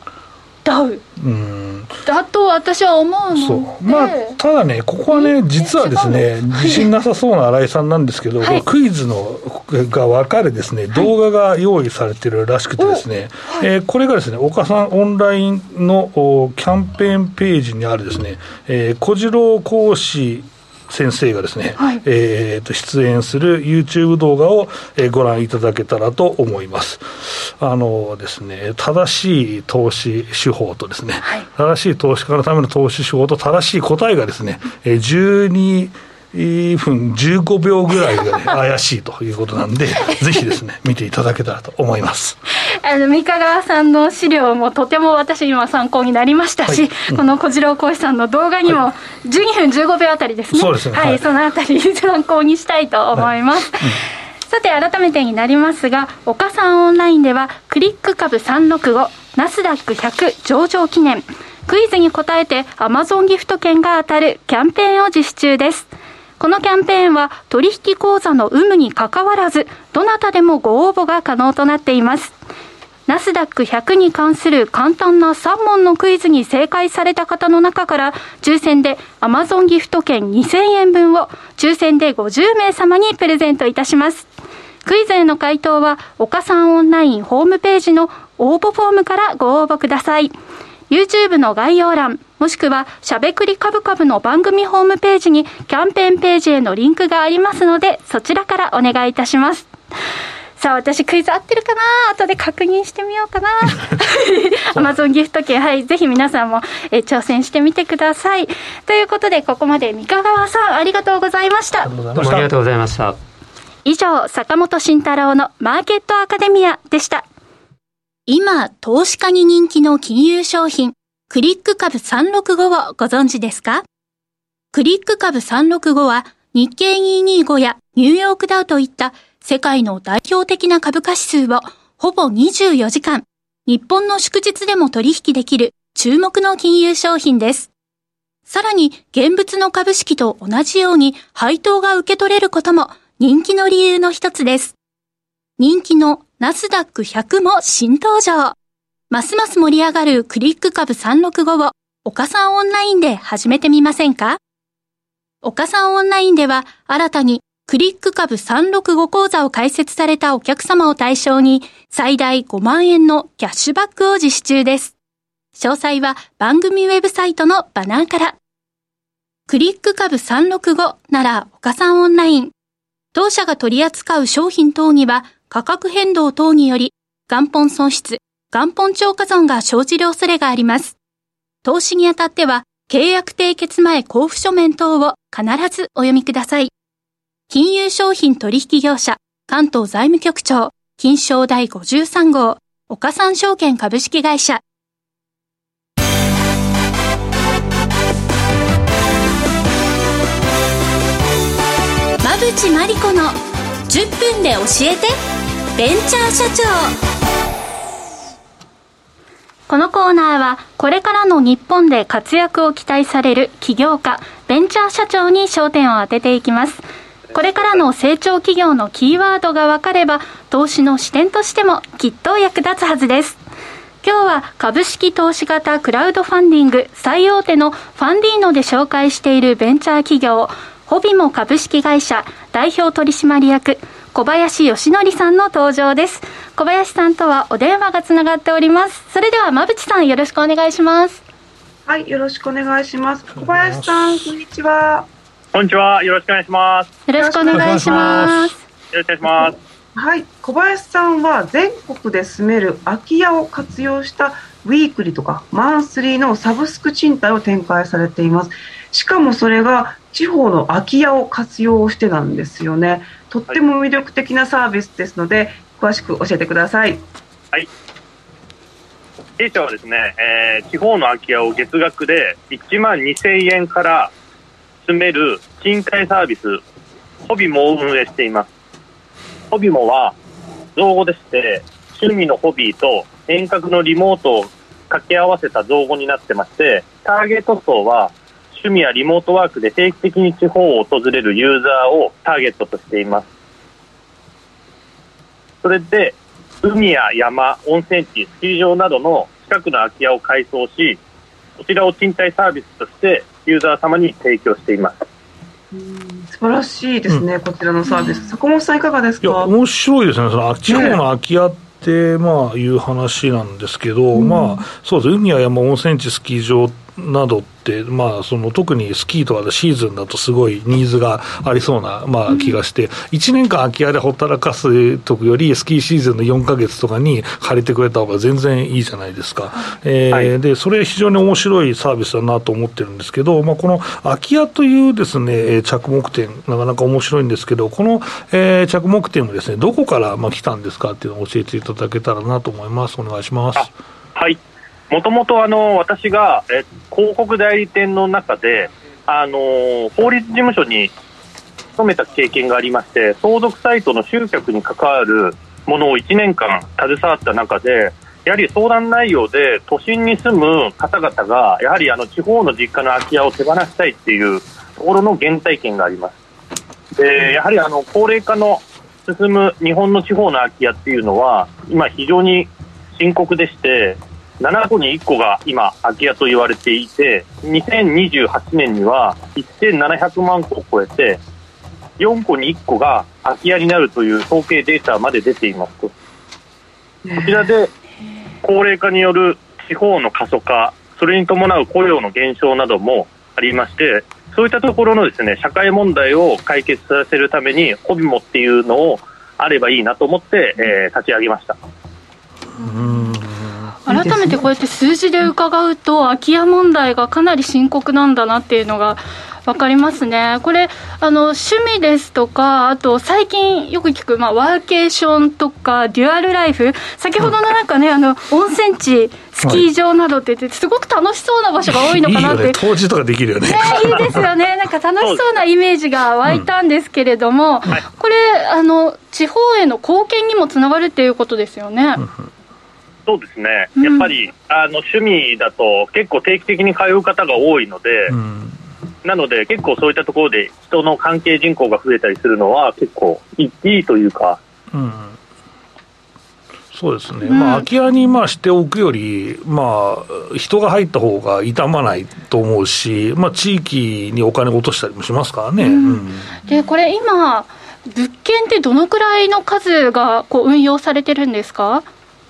Speaker 2: ダウ、うん、だと私は思うの
Speaker 1: まあ、ただね、ここはね、実はですね、自信なさそうな新井さんなんですけど、はい、クイズのが分かるですね、動画が用意されてるらしくてですね、はい、えー、これがですね、岡さんオンラインのキャンペーンページにあるですね、えー、小次郎講師先生がですね、はい、えー、と出演する YouTube 動画を、えー、ご覧いただけたらと思います。あのですね、正しい投資手法とですね、はい、正しい投資家のための投資手法と正しい答えがですね、えー、12 1分15秒ぐらいが、ね、[laughs] 怪しいということなんで、ぜひですね、見ていただけたらと思います。
Speaker 2: あの、三河川さんの資料もとても私今参考になりましたし、はいうん、この小次郎講師さんの動画にも12分15秒あたりですね。そうですね。はい、はい、そのあたり参考にしたいと思います。はいうんさて改めてになりますが岡さんオンラインではクリック株365ナスダック100上場記念クイズに答えてアマゾンギフト券が当たるキャンペーンを実施中ですこのキャンペーンは取引口座の有無にかかわらず、どなたでもご応募が可能となっています。ナスダック100に関する簡単な3問のクイズに正解された方の中から、抽選で Amazon ギフト券2000円分を抽選で50名様にプレゼントいたします。クイズへの回答は、岡さんオンラインホームページの応募フォームからご応募ください。YouTube の概要欄、もしくは、しゃべくりカブカブの番組ホームページに、キャンペーンページへのリンクがありますので、そちらからお願いいたします。さあ、私クイズ合ってるかな？後で確認してみようかな。アマゾンギフト券、はい、ぜひ皆さんも、え挑戦してみてください。ということで、ここまで三河川さん、ありがとうございました。
Speaker 4: どうもありがとうございました。
Speaker 2: 以上、坂本慎太郎のマーケットアカデミアでした。今、投資家に人気の金融商品、クリック株365をご存知ですか？クリック株365は日経225やニューヨークダウといった世界の代表的な株価指数をほぼ24時間、日本の祝日でも取引できる注目の金融商品です。さらに現物の株式と同じように配当が受け取れることも人気の理由の一つです。人気のナスダック100も新登場。ますます盛り上がるクリック株365を岡さんオンラインで始めてみませんか？岡さんオンラインでは新たにクリック株365講座を開設されたお客様を対象に最大5万円のキャッシュバックを実施中です。詳細は番組ウェブサイトのバナーから。クリック株365なら岡さんオンライン。当社が取り扱う商品等には価格変動等により元本損失、元本超過損が生じる恐れがあります。投資にあたっては契約締結前交付書面等を必ずお読みください。金融商品取引業者関東財務局長金賞第53号岡三証券株式会社。馬淵真理子の10分で教えてベンチャー社長。このコーナーはこれからの日本で活躍を期待される起業家ベンチャー社長に焦点を当てていきます。これからの成長企業のキーワードが分かれば投資の視点としてもきっと役立つはずです。今日は株式投資型クラウドファンディング最大手のファンディーノで紹介しているベンチャー企業ホビモ株式会社代表取締役小林義則さんの登場です。小林さんとはお電話がつながっております。それでは馬淵さんよろしくお願いします。
Speaker 3: はいよろしくお願いします。小林さんこんにちは。
Speaker 5: こんにちは。よろしくお願いします。
Speaker 2: よろしくお願いします。
Speaker 5: よろしくお願いします。
Speaker 3: はい、小林さんは全国で住める空き家を活用したウィークリーとかマンスリーのサブスク賃貸を展開されています。しかもそれが地方の空き家を活用してなんですよね。とっても魅力的なサービスですので、詳しく教えてください。
Speaker 5: はい。弊社はですね、えー、地方の空き家を月額で1万2000円から住める賃貸サービス、ホビモを運営しています。ホビモは造語でして、趣味のホビーと遠隔のリモートを掛け合わせた造語になってまして、ターゲット層は趣味やリモートワークで定期的に地方を訪れるユーザーをターゲットとしています。それで、海や山、温泉地、スキー場などの近くの空き家を改装し、こちらを賃貸サービスとしてユーザー様に提供しています。
Speaker 3: 素晴らしいですね、うん、こちらのサービス。坂本さんいかがですか？いや
Speaker 1: 面白いですね。その地方の空き家ってまあいう話なんですけど、まあそうです。海や山温泉地スキー場など、まあ、その特にスキーとかシーズンだとすごいニーズがありそうな、まあ、気がして、うん、1年間空き家でほったらかすとくより、スキーシーズンの4か月とかに借りてくれた方が全然いいじゃないですか、えー、はい、でそれ、非常に面白いサービスだなと思ってるんですけど、まあ、この空き家というですね着目点、なかなか面白いんですけど、この、えー、着目点もですねどこからまあ来たんですかっていうのを教えていただけたらなと思います。お願いします。
Speaker 5: はいもともとあの私がえ広告代理店の中であの法律事務所に勤めた経験がありまして相続サイトの集客に関わるものを1年間携わった中でやはり相談内容で都心に住む方々がやはりあの地方の実家の空き家を手放したいっていうところの原体験があります。でやはりあの高齢化の進む日本の地方の空き家っていうのは今非常に深刻でして7個に1個が今、空き家と言われていて、2028年には1700万個を超えて、4個に1個が空き家になるという統計データまで出ていますこちらで高齢化による地方の過疎化、それに伴う雇用の減少などもありまして、そういったところのですね社会問題を解決させるために、ホビモっていうのをあればいいなと思って、えー、立ち上げました。
Speaker 2: うん改めてこうやって数字で伺うと、空き家問題がかなり深刻なんだなっていうのが分かりますね、これ、あの趣味ですとか、あと最近よく聞く、まあ、ワーケーションとか、デュアルライフ、先ほどのなんかね、あの温泉地、スキー場などって言って、すごく楽しそうな場所が多いのかなって、いいね、
Speaker 1: 当時とかできるよね、ね
Speaker 2: いいですよね、なんか楽しそうなイメージが湧いたんですけれども、うんはい、これあの、地方への貢献にもつながるっていうことですよね。うん
Speaker 5: そうですね、やっぱり、あの趣味だと結構定期的に通う方が多いので、うん、なので結構そういったところで人の関係人口が増えたりするのは結構いいというか、うん、
Speaker 1: そうですね、うん、まあ、空き家にまあしておくより、まあ、人が入った方が傷まないと思うし、まあ、地域にお金を落としたりもしますからね。うん、
Speaker 2: でこれ今物件ってどのくらいの数がこう運用されてるんですか？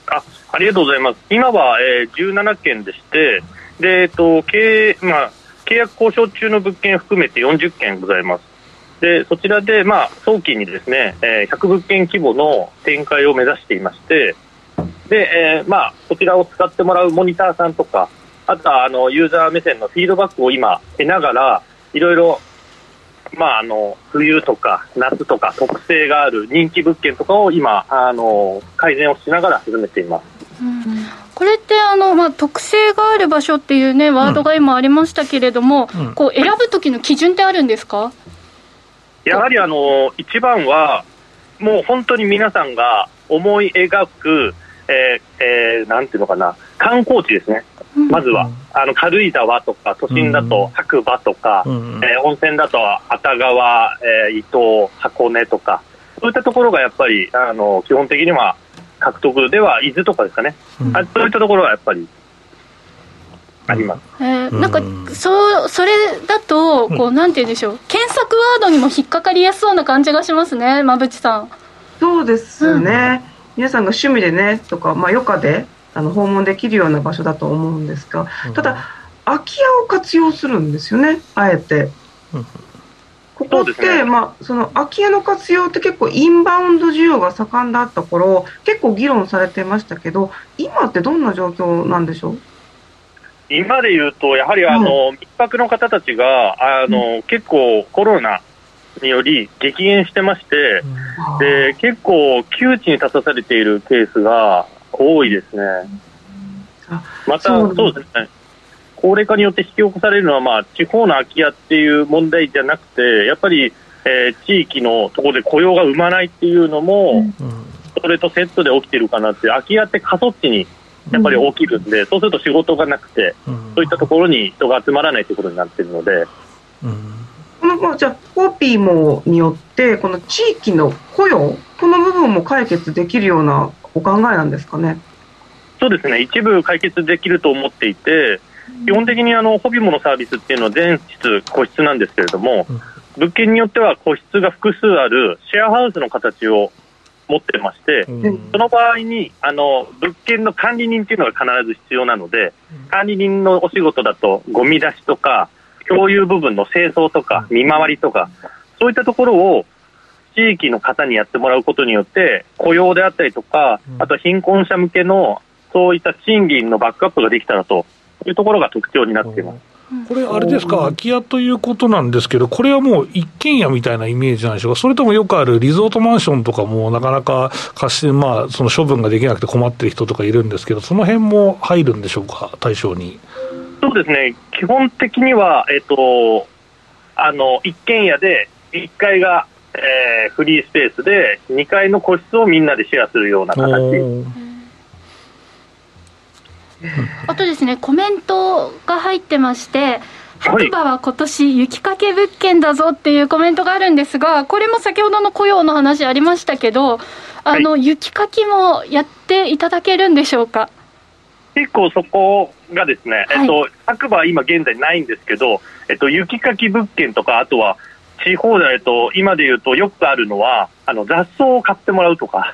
Speaker 5: あありがとうございます。今は、えー、17件でして、で、えっと、経まあ、契約交渉中の物件含めて40件ございます。で、そちらで、まあ、早期にですね、えー、100物件規模の展開を目指していまして、で、えー、まあ、こちらを使ってもらうモニターさんとか、あとは、あの、ユーザー目線のフィードバックを今、得ながら、いろいろ、まあ、あの、冬とか夏とか特性がある人気物件とかを今、あの、改善をしながら進めています。
Speaker 2: うんこれってあの、まあ、特性がある場所っていうね、ワードが今ありましたけれども、うん、こう選ぶときの基準ってあるんですか？
Speaker 5: やはりあの一番は、もう本当に皆さんが思い描く、えーえー、なんていうのかな、観光地ですね、まずは、あの軽井沢とか、都心だと白馬とか、うん、えー、温泉だと熱川、えー、伊東、箱根とか、そういったところがやっぱりあの基本的には獲得では伊豆とかですかね、うん、そういったところはやっぱりあります、
Speaker 2: えー、なんかそそれだとこう、なんて言うんでしょう。検索ワードにも引っかかりやすそうな感じがしますね馬淵さん。
Speaker 3: そうですね、うん、皆さんが趣味でねとか、まあ、余暇であの訪問できるような場所だと思うんですがただ空き家を活用するんですよねあえて。ここって、ね、まあ、その空き家の活用って結構インバウンド需要が盛んだった頃結構議論されてましたけど今ってどんな状況なんでしょう？
Speaker 5: 今で言うと、やはりあの、密泊の方たちがあの、結構コロナにより激減してまして、で結構窮地に立たされているケースが多いですね。また、そうですね。高齢化によって引き起こされるのは、まあ、地方の空き家っていう問題じゃなくて、やっぱり、えー、地域のところで雇用が生まないっていうのも、うん、それとセットで起きてるかなって、空き家って過疎地にやっぱり起きるんで、うん、そうすると仕事がなくて、うん、そういったところに人が集まらないということになっているので。
Speaker 3: このじゃあ、コピーもによって、この地域の雇用、この部分も解決できるようなお考えなんですかね？
Speaker 5: そうですね、一部解決できると思っていて、基本的にあのホビモのサービスっていうのは全室個室なんですけれども、物件によっては個室が複数あるシェアハウスの形を持ってまして、その場合にあの物件の管理人っていうのが必ず必要なので、管理人のお仕事だと、ゴミ出しとか、共有部分の清掃とか、見回りとか、そういったところを地域の方にやってもらうことによって、雇用であったりとか、あと貧困者向けのそういった賃金のバックアップができたらというところが特徴になっています。
Speaker 1: これ、あれですか、空き家ということなんですけど、これはもう一軒家みたいなイメージなんでしょうか、それともよくあるリゾートマンションとかも、なかなか貸して、まあ、その処分ができなくて困ってる人とかいるんですけど、その辺も入るんでしょうか、対象に。
Speaker 5: そうですね、基本的には、えっと、あの一軒家で1階が、えー、フリースペースで、2階の個室をみんなでシェアするような形。[laughs]
Speaker 2: あとですね、コメントが入ってまして、白馬は今年雪かけ物件だぞっていうコメントがあるんですが、これも先ほどの雇用の話ありましたけど、あの、はい、雪かきもやっていただけるんでしょうか？
Speaker 5: 結構そこがですね、はい、えっと、白馬は今現在ないんですけど、えっと、雪かき物件とか、あとは地方で、えっと、今で言うとよくあるのは、あの、雑草を買ってもらうとか。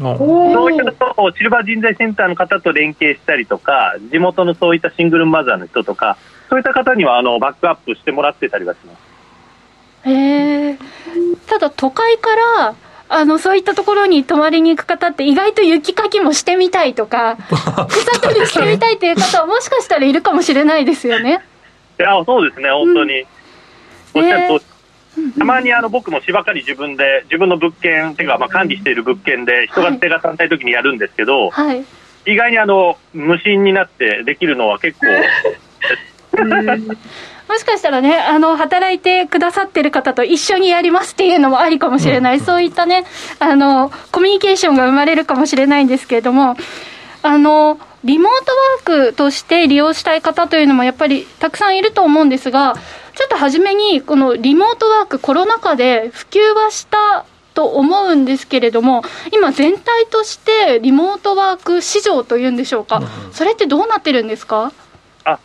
Speaker 5: そういったところシルバー人材センターの方と連携したりとか、地元のそういったシングルマザーの人とか、そういった方にはあのバックアップしてもらってたりはします。
Speaker 2: へただ都会からあのそういったところに泊まりに行く方って意外と雪かきもしてみたいとか草取りしてみたいという方はもしかしたらいるかもしれないですよね。
Speaker 5: いやそうですね本当に、うん、おっしゃるたまにあの僕も芝刈り自分で、自分の物件、ていうかまあ管理している物件で、人が手が足らないときにやるんですけど、はい、意外にあの無心になってできるのは結構。[laughs]
Speaker 2: もしかしたらね、あの、働いてくださってる方と一緒にやりますっていうのもありかもしれない、うん、そういったね、あの、コミュニケーションが生まれるかもしれないんですけれども、あの、リモートワークとして利用したい方というのもやっぱりたくさんいると思うんですが、ちょっと初めに、このリモートワーク、コロナ禍で普及はしたと思うんですけれども、今、全体としてリモートワーク市場というんでしょうか、それってどうなってるんですか？
Speaker 5: あ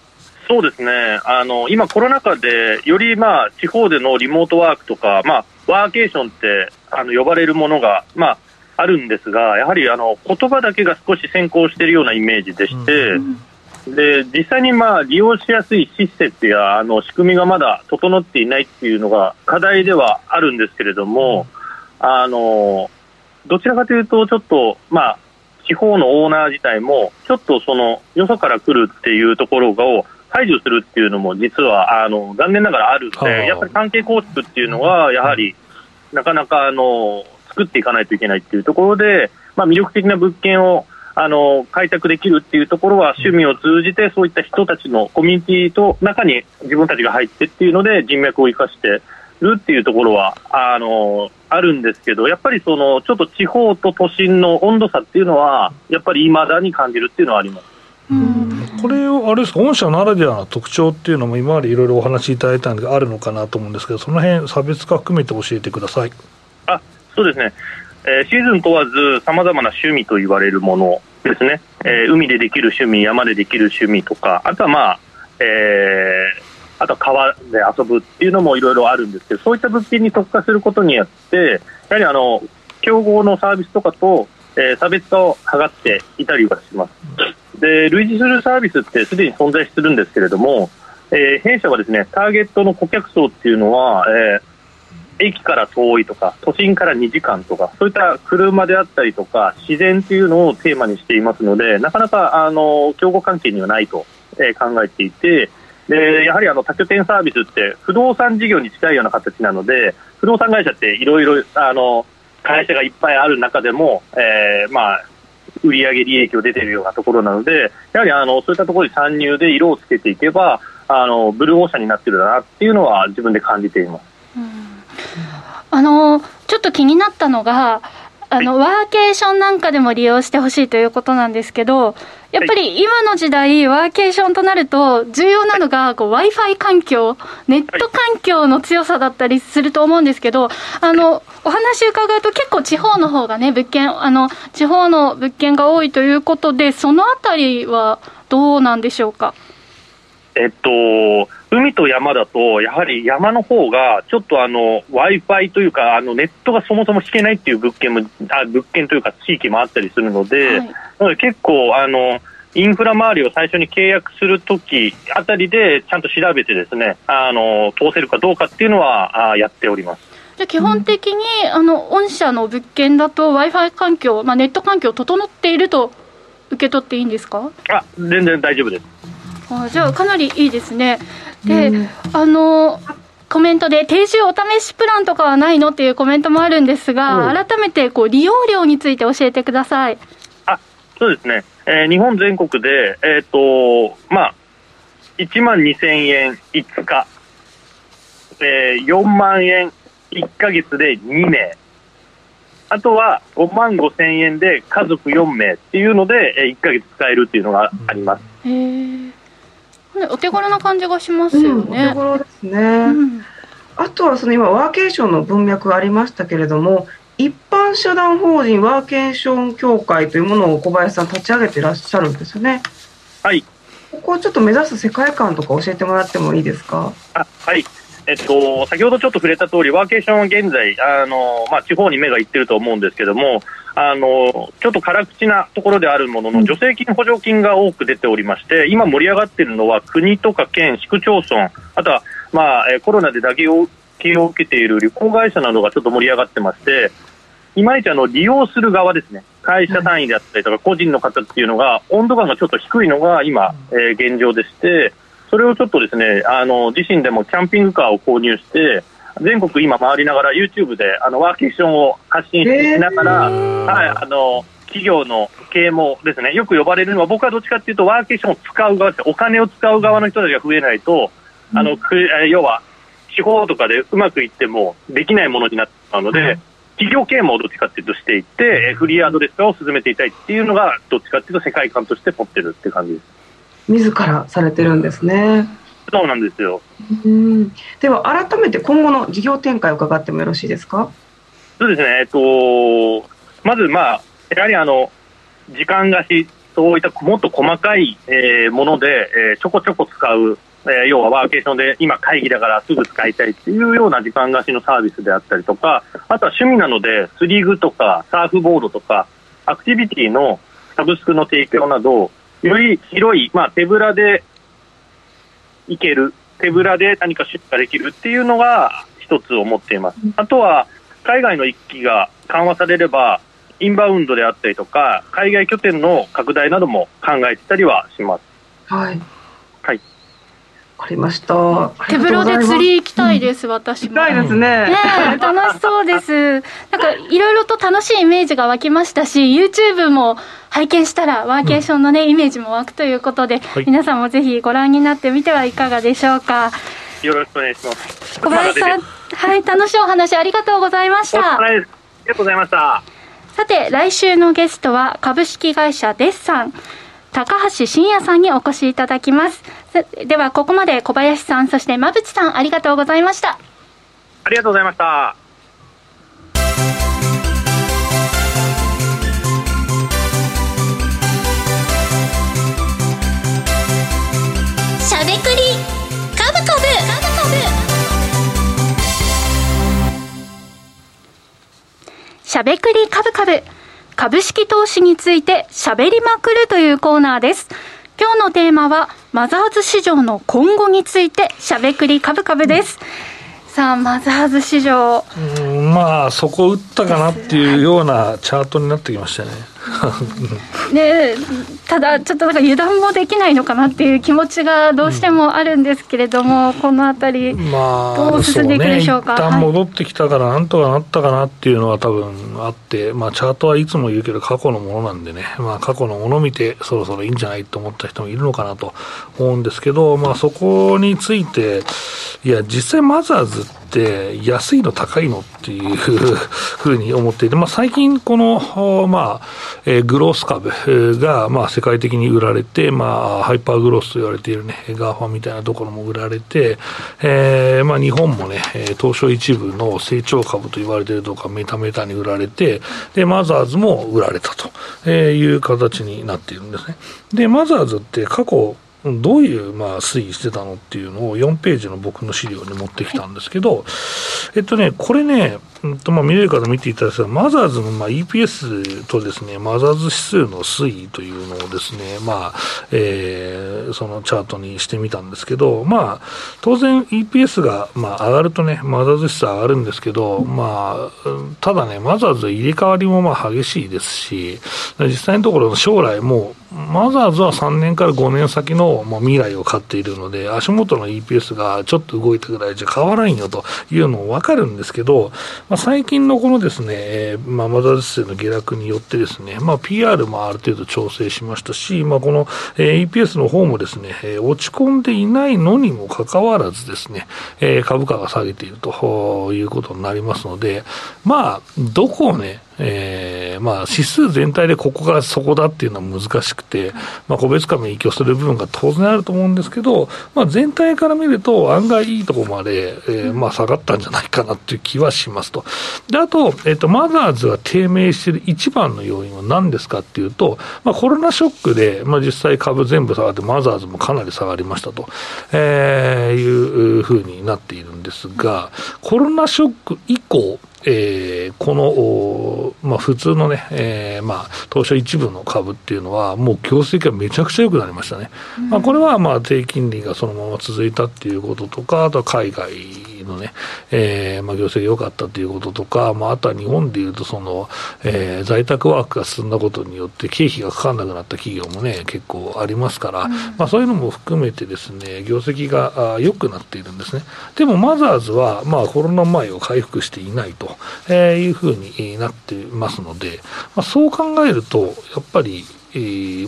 Speaker 5: そうですね。あの、今、コロナ禍で、より、まあ、地方でのリモートワークとか、まあ、ワーケーションってあの呼ばれるものが、まあ、あるんですが、やはりあの言葉だけが少し先行しているようなイメージでして、うんで実際にまあ利用しやすい施設やあの仕組みがまだ整っていないっていうのが課題ではあるんですけれども、あのどちらかというと、ちょっと、まあ、地方のオーナー自体も、ちょっとそのよそから来るっていうところを排除するっていうのも、実はあの残念ながらあるので、やっぱり関係構築っていうのは、やはりなかなかあの作っていかないといけないっていうところで、まあ、魅力的な物件をあの開拓できるっていうところは趣味を通じてそういった人たちのコミュニティと中に自分たちが入ってっていうので人脈を生かしてるっていうところはあのあるんですけどやっぱりそのちょっと地方と都心の温度差っていうのはやっぱりいまだに感じるっていうのはあります。
Speaker 1: これをあれですか、御社ならではの特徴っていうのも、今までいろいろお話しいただいたんで、あるのかなと思うんですけど、その辺差別化含めて教えてください。
Speaker 5: あそうですね、えー、シーズン問わず、さまざまな趣味と言われるものですね、えー、海でできる趣味、山でできる趣味とか、あとはまあ、えー、あとは川で遊ぶっていうのもいろいろあるんですけど、そういった物件に特化することによって、やはりあの競合のサービスとかと、え、差別化を図っていたりはします。で類似するサービスってすでに存在するんですけれども、え、弊社はですねターゲットの顧客層っていうのは、えー駅から遠いとか都心から2時間とかそういった車であったりとか自然というのをテーマにしていますのでなかなかあの競合関係にはないと、えー、考えていてでやはりあの多拠点サービスって不動産事業に近いような形なので不動産会社っていろいろ会社がいっぱいある中でも、えー、まあ売上利益を出ているようなところなのでやはりあのそういったところに参入で色をつけていけばあのブルーオーシャンになっているなっていうのは自分で感じています。
Speaker 2: あのちょっと気になったのが、あの、ワーケーションなんかでも利用してほしいということなんですけど、やっぱり今の時代、ワーケーションとなると、重要なのが Wi-Fi 環境、ネット環境の強さだったりすると思うんですけど、あのお話伺うと、結構地方の方がね、物件、あの地方の物件が多いということで、そのあたりはどうなんでしょうか？
Speaker 5: えっと、海と山だと、やはり山の方が、ちょっとあの、Wi-Fi というか、あの、ネットがそもそも引けないっていう物件も、あ物件というか地域もあったりするので、はい、なので結構、あの、インフラ周りを最初に契約するときあたりで、ちゃんと調べてですね、あの、通せるかどうかっていうのは、あやっております。
Speaker 2: じゃ基本的に、うん、あの、御社の物件だと Wi-Fi 環境、まあ、ネット環境整っていると受け取っていいんですか？
Speaker 5: あ、全然大丈夫です。
Speaker 2: あじゃあかなりいいですね。で、うん、あのコメントで定住お試しプランとかはないのっていうコメントもあるんですが、うん、改めてこう利用料について教えてください。
Speaker 5: あそうですね、えー、日本全国で、えーとまあ、1万2000円5日、えー、4万円1か月で2名。あとは5万5千円で家族4名っていうので、1か月使えるっていうのがあります。
Speaker 2: お手頃な感じがしますよね。
Speaker 3: うん、お手頃ですね。うん、あとはその今ワーケーションの文脈がありましたけれども、一般社団法人ワーケーション協会というものを小林さん立ち上げていらっしゃるんですよね。
Speaker 5: はい。
Speaker 3: ここをちょっと目指す世界観とか教えてもらってもいいですか？
Speaker 5: あ、はい。えっと、先ほどちょっと触れた通り、ワーケーションは現在、あの、まあ、地方に目がいってると思うんですけども、あのちょっと辛口なところであるものの、助成金、補助金が多く出ておりまして、今、盛り上がっているのは国とか県、市区町村、あとは、まあ、コロナで打撃を受けている旅行会社などがちょっと盛り上がってまして、いまいちあの利用する側ですね、会社単位であったりとか、個人の方っていうのが、温度感がちょっと低いのが今、えー、現状でして、それをちょっとですね、あの自身でもキャンピングカーを購入して、全国今回りながら YouTube であのワーケーションを発信しながら、はい、あの企業の経営もですね、よく呼ばれるのは僕はどっちかというとワーケーションを使う側です。お金を使う側の人たちが増えないと、あの、く要は地方とかでうまくいってもできないものになってしまうので、企業経営もどっちかというとしていって、フリーアドレス化を進めていたいっていうのが、どっちかというと世界観として持ってるって感じです。
Speaker 3: 自らされてるんですね。
Speaker 5: そうなんですよ。
Speaker 3: うんでは改めて今後の事業展開を伺ってもよろしいですか？
Speaker 5: そうですね、えっと、まず、まあ、やはりあの時間貸し、そういったもっと細かい、えー、もので、えー、ちょこちょこ使う、えー、要はワーケーションで今、会議だからすぐ使いたいっていうような時間貸しのサービスであったりとか、あとは趣味なので、スリーグとかサーフボードとか、アクティビティのサブスクの提供など、より広い、まあ、手ぶらで行ける、手ぶらで何か出荷できるっていうのが一つ思っています。あとは、海外の一気が緩和されれば、インバウンドであったりとか、海外拠点の拡大なども考えてたりはします。
Speaker 3: はい。
Speaker 5: はい。
Speaker 3: わかりました。
Speaker 2: 手風呂で釣り行きたいです、うん、私も。
Speaker 3: 行きたいですね。
Speaker 2: ね楽しそうです。[laughs] なんか、いろいろと楽しいイメージが湧きましたし、YouTube も拝見したら、ワーケーションのね、うん、イメージも湧くということで、はい、皆さんもぜひご覧になってみてはいかがでしょうか。
Speaker 5: よろしくお願いします。
Speaker 2: 小林さん、はい、楽しいお話ありがとうございました。
Speaker 5: ありがとうございました。
Speaker 2: さて、来週のゲストは株式会社デッサン、高橋真也さんにお越しいただきます。では、ここまで小林さん、そして馬淵さん、ありがとうございました。
Speaker 5: ありがとうございました。
Speaker 6: しゃべくりカブカブ
Speaker 2: しゃべくりカブカブ。株式投資についてしゃべりまくるというコーナーです。今日のテーマは、マザーズ市場の今後についてしゃべくりカブカブです。さあ、マザーズ市場。
Speaker 1: うんまあ、そこ打ったかなっていうようなチャートになってきましたね。
Speaker 2: ねただ、ちょっとなんか油断もできないのかなっていう気持ちがどうしてもあるんですけれども、うん、このあたり、どう進んでいくでしょうか？
Speaker 1: まあ、ね、一旦戻ってきたから、なんとかなったかなっていうのは多分あって、まあ、チャートはいつも言うけど、過去のものなんでね、まあ、過去のものを見て、そろそろいいんじゃないと思った人もいるのかなと思うんですけど、まあ、そこについて、いや、実際、マザーズって、安いの、高いのっていうふうに思っていて、まあ、最近、この、まあ、えー、グロース株が、まあ、世界的に売られて、まあ、ハイパーグロスと言われているね、 GAFA みたいなところも売られて、えー、まあ、日本もね、東証一部の成長株と言われているとか、メタメタに売られて、で、マザーズも売られたという形になっているんですね。で、マザーズって過去、どういうまあ推移してたのっていうのを4ページの僕の資料に持ってきたんですけど、えっとね、これね、うんとまあ、見れる方見ていただいたら、マザーズのまあ EPS とですね、マザーズ指数の推移というのをですね、まあ、えー、そのチャートにしてみたんですけど、まあ、当然 EPS がまあ上がるとね、マザーズ指数上がるんですけど、まあ、ただね、マザーズ入れ替わりもまあ激しいですし、実際のところ将来もう、マザーズは3年から5年先のもう未来を買っているので、足元の EPS がちょっと動いたぐらいじゃ変わらんよというのも分かるんですけど、ま、最近のこのですね、まあ、マザーズ数の下落によってですね、まあ、PR もある程度調整しましたし、まあ、この、え、EPS の方もですね、え、落ち込んでいないのにもかかわらずですね、え、株価が下げているということになりますので、まあ、どこをね、えーまあ、指数全体でここがそこだっていうのは難しくて、まあ、個別株に影響する部分が当然あると思うんですけど、まあ、全体から見ると案外いいところまで、えーまあ、下がったんじゃないかなっていう気はしますと。であと、えーと、マザーズが低迷している一番の要因は何ですかっていうと、まあ、コロナショックで、まあ、実際株全部下がって、マザーズもかなり下がりましたと、えー、いうふうになっているんですが、コロナショック以降、えー、この、まあ、普通のね、えーまあ、東証一部の株っていうのは、もう業績がめちゃくちゃ良くなりましたね。うん、まあ、これはまあ低金利がそのまま続いたっていうこととか、あとは海外のね、えーまあ、業績が良かったということとか、まあ、あとは日本でいうとその、えー、在宅ワークが進んだことによって経費がかからなくなった企業もね、結構ありますから、うん、まあ、そういうのも含めてですね、業績が良くなっているんですね。でもマザーズは、まあ、コロナ前を回復していないと、えー、いうふうになってますので、まあ、そう考えると、やっぱり、えー、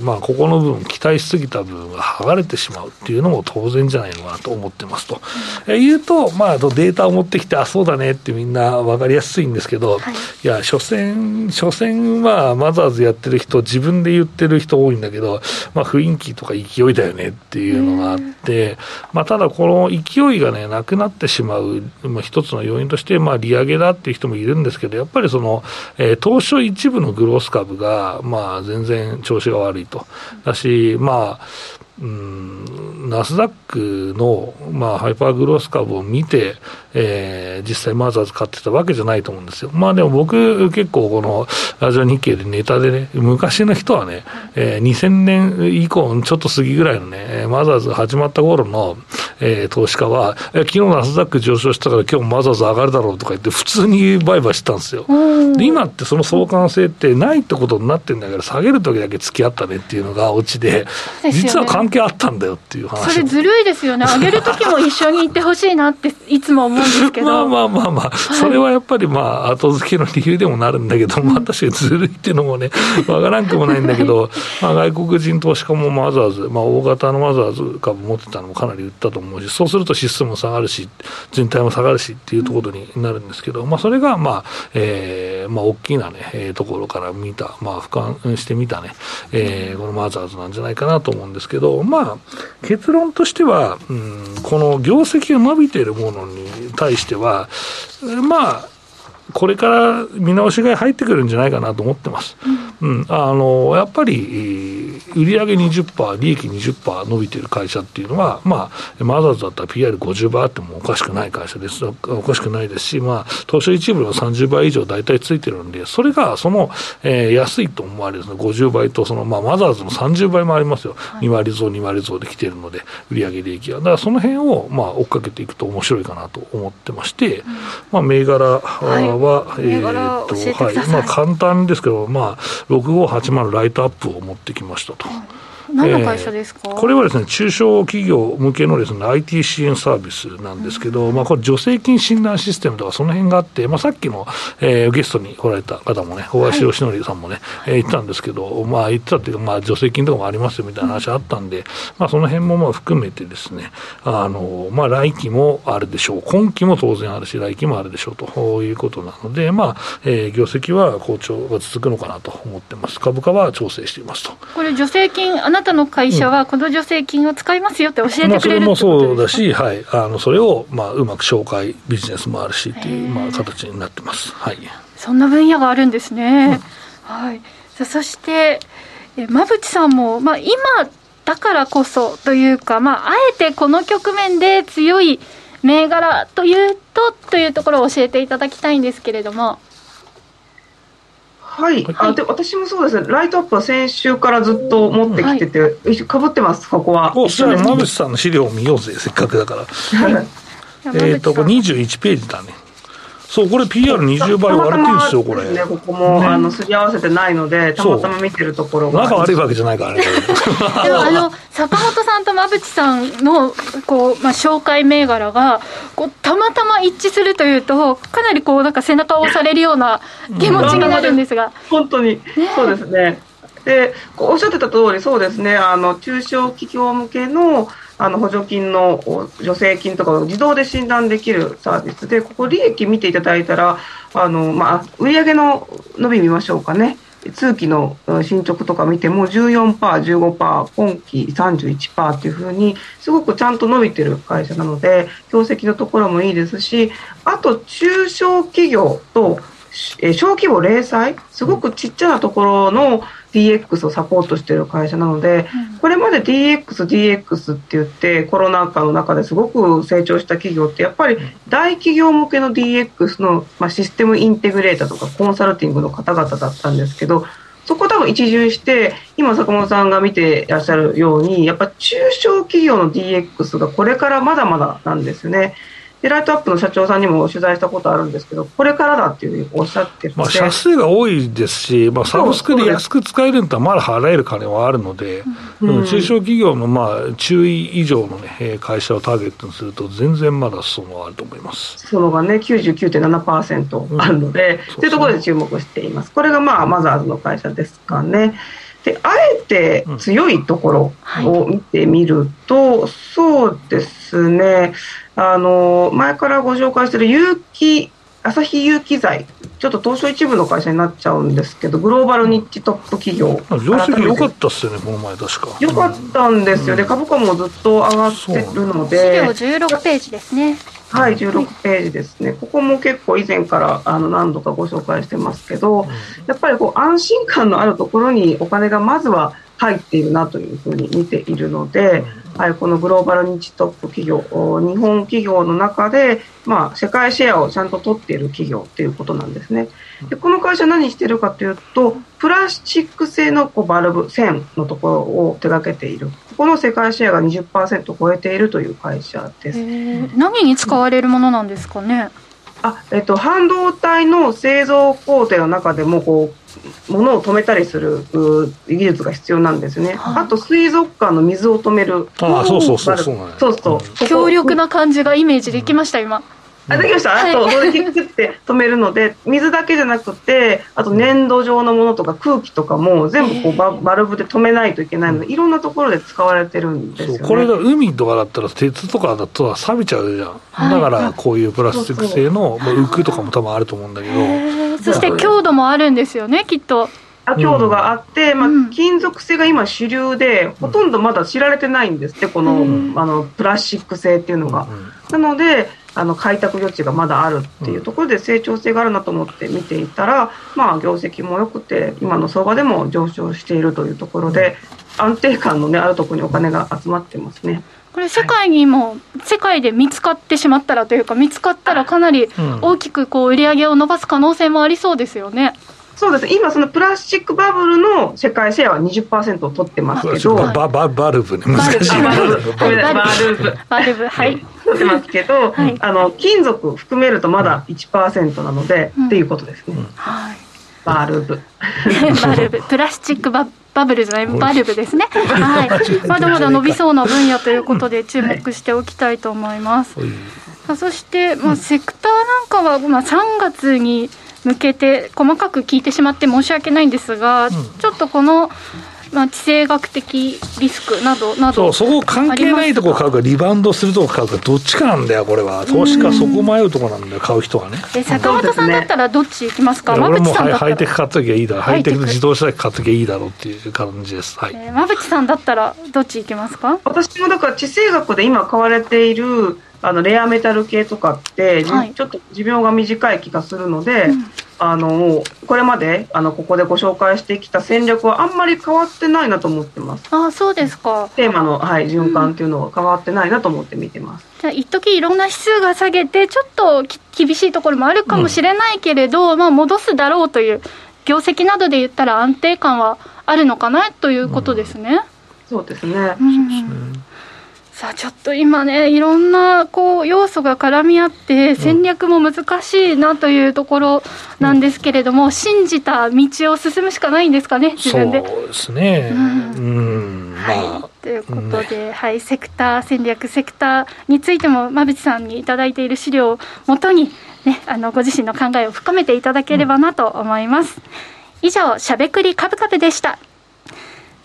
Speaker 1: まあ、ここの部分、期待しすぎた部分が剥がれてしまうっていうのも当然じゃないのかなと思ってますと。えー、言うと、まあ、データを持ってきて、あ、そうだねってみんな分かりやすいんですけど、はい、いや、所詮、所詮はマザーズやってる人、自分で言ってる人多いんだけど、まあ、雰囲気とか勢いだよねっていうのがあって、まあ、ただ、この勢いがね、なくなってしまう、まあ、一つの要因として、まあ、利上げだっていう人もいるんですけど、やっぱりその、えー、東証一部のグロース株が、まあ、全然調調子が悪いと。だし、まあ、うん、ナスダックの、まあ、ハイパーグロース株を見て、えー、実際マザーズ買ってたわけじゃないと思うんですよ。まあでも僕結構このラジオ日経でネタでね、昔の人はね、えー、2000年以降ちょっと過ぎぐらいのね、マザーズ始まった頃の、えー、投資家は、えー、昨日ナスダック上昇したから今日マザーズ上がるだろうとか言って普通に売買してたんですよ。で、今ってその相関性ってないってことになってるんだから下げる時だけ付き合ったねっていうのがオチで、実は関係あったんだよっていう話。
Speaker 2: それずるいですよね。上げる時も一緒に行ってほしいなっていつも思うんですけど。[laughs]
Speaker 1: まあまあまあまあ、それはやっぱりまあ後付けの理由でもなるんだけど、まあ確かにずるいっていうのもね、[laughs] わからんくもないんだけど、まあ外国人投資家もマザーズ、まあ大型のマザーズ株持ってたのもかなり売ったと思うし、そうすると指数も下がるし、全体も下がるしっていうところになるんですけど、まあそれがまあ、えー、まあ大きなね、えー、ところから見た、まあ俯瞰してみたね、えー、このマザーズなんじゃないかなと思うんですけど、まあ結論としては、うん、この業績が伸びているものに対しては、まあ、これから見直しが入ってくるんじゃないかなと思ってます。うん、うん、あのやっぱり売上20%、利益20%伸びてる会社っていうのは、まあ、マザーズだったら PR50 倍あってもおかしくない会社です、おかしくないですし、まあ、東証一部の30倍以上大体ついてるんで、それがその、えー、安いと思われるです、ね、50倍とその、まあ、マザーズの30倍もありますよ、はい、2割増、2割増できてるので、売上利益は。だからその辺を、まあ、追っかけていくと面白いかなと思ってまして、うん、まあ、銘柄は、はいは、えー、と、はい、まあ簡単ですけど、まあ、6580ライトアップを持ってきましたと。
Speaker 2: 何の会社ですか、
Speaker 1: えー、これはですね、中小企業向けのですね、IT 支援サービスなんですけど、うん、まあこれ助成金診断システムとかその辺があって、まあさっきの、えー、ゲストに来られた方もね、小林義則さんもね、はい、えー、言ったんですけど、まあ言ってたっていうか、まあ助成金とかもありますよみたいな話あったんで、うん、まあその辺もまあ含めてですね、あの、まあ来期もあるでしょう。今期も当然あるし、来期もあるでしょうということなので、まあ、えー、業績は好調が続くのかなと思ってます。株価は調整していますと。
Speaker 2: これ助成金、あなたの会社はこの助成金を使いますよって教えてくれる、まあ、それ
Speaker 1: もそうだし、はい、あのそれを、まあ、うまく紹介、ビジネスもあるしっていう、まあ、形になってます、はい、
Speaker 2: そんな分野があるんですね。うん、はい、さそして馬淵さんも、まあ、今だからこそというか、まあ、あえてこの局面で強い銘柄というとというところを教えていただきたいんですけれども。
Speaker 3: はい、あで私もそうですね、ライトアップは先週からずっと持ってきてて、はい、かぶってます、ここは。
Speaker 1: おじゃあ、馬渕さんの資料を見ようぜ、せっかくだから。はい、えっと、これ21ページだね。そう、これ PR20 倍割れてるんですよ、これ。
Speaker 3: ね、ここも、ね、あの、すり合わせてないので、たまたま見てるところ
Speaker 1: が。仲悪いわけじゃないからね。[laughs]
Speaker 2: でも、あの、坂本さんと馬淵さんの、こう、まあ、紹介銘柄が、こう、たまたま一致するというと、かなりこう、なんか背中を押されるような気持ちになるんですが。
Speaker 3: 本当に、ね、そうですね。で、おっしゃってた通り、そうですね、あの、中小企業向けの、あの補助金の助成金とかを自動で診断できるサービスで、ここ、利益見ていただいたら、あのまあ、売上の伸び見ましょうかね。通期の進捗とか見ても14%、15%、今期31%っていうふうにすごくちゃんと伸びてる会社なので業績のところもいいですしあと中小企業と小規模零細すごくちっちゃなところの DX をサポートしている会社なので、これまで DX、DX って言ってコロナ禍の中ですごく成長した企業ってやっぱり大企業向けの DX の、まあ、システムインテグレーターとかコンサルティングの方々だったんですけどそこ多分一巡して今坂本さんが見ていらっしゃるようにやっぱ中小企業の DX がこれからまだまだなんですね。でライトアップの社長さんにも取材したことあるんですけど、これからだっていうふうにおっしゃってる。
Speaker 1: まあ、社数が多いですし、まあ、サブスクで安く使えるんだったら、まだ払える金はあるので、うん、中小企業のまあ中位以上の、ね、会社をターゲットにすると、全然まだ裾野あると思います。
Speaker 3: そのがね、99.7%あるので、うん、というところで注目しています。これがまあマザーズの会社ですかね。であえて強いところを見てみると、うんはい、そうですね。あの前からご紹介している有機朝日有機材ちょっと東証一部の会社になっちゃうんですけどグローバルニッチトップ企業。
Speaker 1: 業績良かったっすよねこの前確か。
Speaker 3: 良かったんですよね、うん、株価もずっと上がってるので。
Speaker 2: 資料16ページですね
Speaker 3: はい、16ページですね、ここも結構以前からあの何度かご紹介してますけど、やっぱりこう安心感のあるところにお金がまずは入っているなというふうに見ているので、はい、このグローバルニッチトップ企業、日本企業の中で、まあ、世界シェアをちゃんと取っている企業ということなんですね。でこの会社何してるかというと、プラスチック製のこうバルブ、線のところを手掛けている。この世界シェアが20%超えているという会社です。
Speaker 2: 何に使われるものなんですかね？
Speaker 3: あ、えっと、半導体の製造工程の中でもこう物を止めたりする技術が必要なんですね、はい、あと水族館の水を止める。
Speaker 1: あそうそうそうそう
Speaker 3: そうそう。
Speaker 2: 強力な感じがイメージできました今
Speaker 3: あできました、はい、あとそれでキュッて止めるので水だけじゃなくてあと粘土状のものとか空気とかも全部こうババルブで止めないといけないのでいろんなところで使われてるんですよ、ね、
Speaker 1: これが海とかだったら鉄とかだと錆びちゃうじゃん、はい、だからこういうプラスチック製の浮くとかも多分あると思うんだけど。
Speaker 2: そして強度もあるんですよねきっと。
Speaker 3: 強度があって、まあ、金属製が今主流で、ほとんどまだ知られてないんですってこの,、あのプラスチック製っていうのが。なのであの開拓余地がまだあるっていうところで成長性があるなと思って見ていたら、まあ、業績も良くて今の相場でも上昇しているというところで安定感の、ね、あるところにお金が集まってますね。
Speaker 2: これ世界にも、はい、世界で見つかってしまったらというか見つかったらかなり大きくこう売り上げを伸ばす可能性もありそうですよね。
Speaker 3: そうです。今、そのプラスチックバブルの世界シェアは20%を取ってますけど、
Speaker 1: バババルブね、難しい。
Speaker 3: バルブ、バルブ、
Speaker 2: バルブ、はい、
Speaker 3: 取ってますけど、はい、あの金属含めるとまだ1%なので、うん、っていうことですね。うん、はい、バルブ、[laughs]
Speaker 2: バルブ、プラスチックババブルじゃない、バルブですね。はい、[laughs] まだまだ伸びそうな分野ということで注目しておきたいと思います。はい、そして、まあ、セクターなんかは、まあ、3月に向けて細かく聞いてしまって申し訳ないんですが、うん、ちょっとこの、まあ、地政学的リスクなどな
Speaker 1: どそうそこ関係ないところ買うかリバウンドするとこ買うかどっちかなんだよこれは。投資家そこ迷うとこなんだよ買う人はね。
Speaker 2: え坂本さんだったらどっち行きますか？馬
Speaker 1: 淵さんだったら。ハイテク買っときゃいいだろハイテク。自動車買っときゃいいだろうっていう感じです。はい、
Speaker 2: えー、馬淵さんだったらどっち行きますか？
Speaker 3: 私もだから地政学で今買われているあのレアメタル系とかって、はい、ちょっと寿命が短い気がするので、うん、あのこれまであのここでご紹介してきた戦略はあんまり変わってないなと思ってます。
Speaker 2: あそうですか。
Speaker 3: テーマの、はい、循環っていうのは変わってないなと思って見てます。
Speaker 2: うん、じゃあ一時いろんな指数が下げてちょっと厳しいところもあるかもしれないけれど、うん、まあ、戻すだろうという業績などで言ったら安定感はあるのかなということですね。
Speaker 3: そうですね、うん
Speaker 2: さあちょっと今ねいろんなこう要素が絡み合って戦略も難しいなというところなんですけれども、うん、信じた道を進むしかないんですかね自分で。
Speaker 1: そうですね、うん、うん。
Speaker 2: はい、ということで、はい、セクター戦略セクターについても馬淵さんに頂いている資料をもとに、ね、あのご自身の考えを深めていただければなと思います。以上しゃべくりカブカブでした。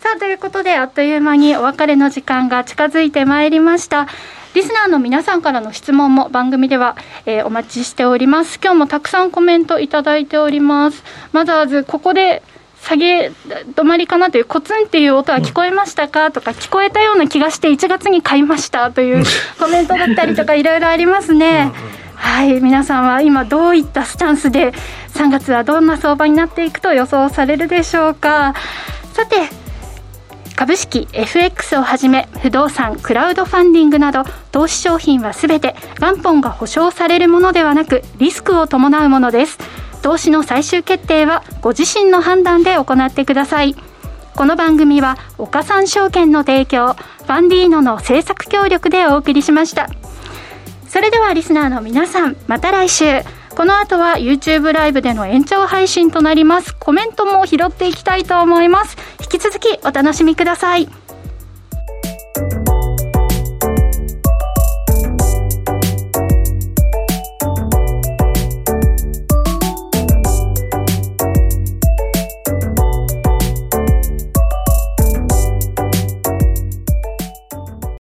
Speaker 2: さあ、ということで、あっという間にお別れの時間が近づいてまいりました。リスナーの皆さんからの質問も番組では、えー、お待ちしております。今日もたくさんコメントいただいております。マザーズ、ここで下げ止まりかなというコツンっていう音は聞こえましたか？とか聞こえたような気がして1月に買いましたという [laughs] コメントだったりとかいろいろありますね。はい、皆さんは今どういったスタンスで3月はどんな相場になっていくと予想されるでしょうか？さて、株式 FX をはじめ不動産クラウドファンディングなど投資商品はすべて元本が保証されるものではなくリスクを伴うものです。投資の最終決定はご自身の判断で行ってください。この番組は岡三証券の提供ファンディーノの制作協力でお送りしました。それではリスナーの皆さんまた来週。この後は YouTube ライブでの延長配信となります。コメントも拾っていきたいと思います。引き続きお楽しみください。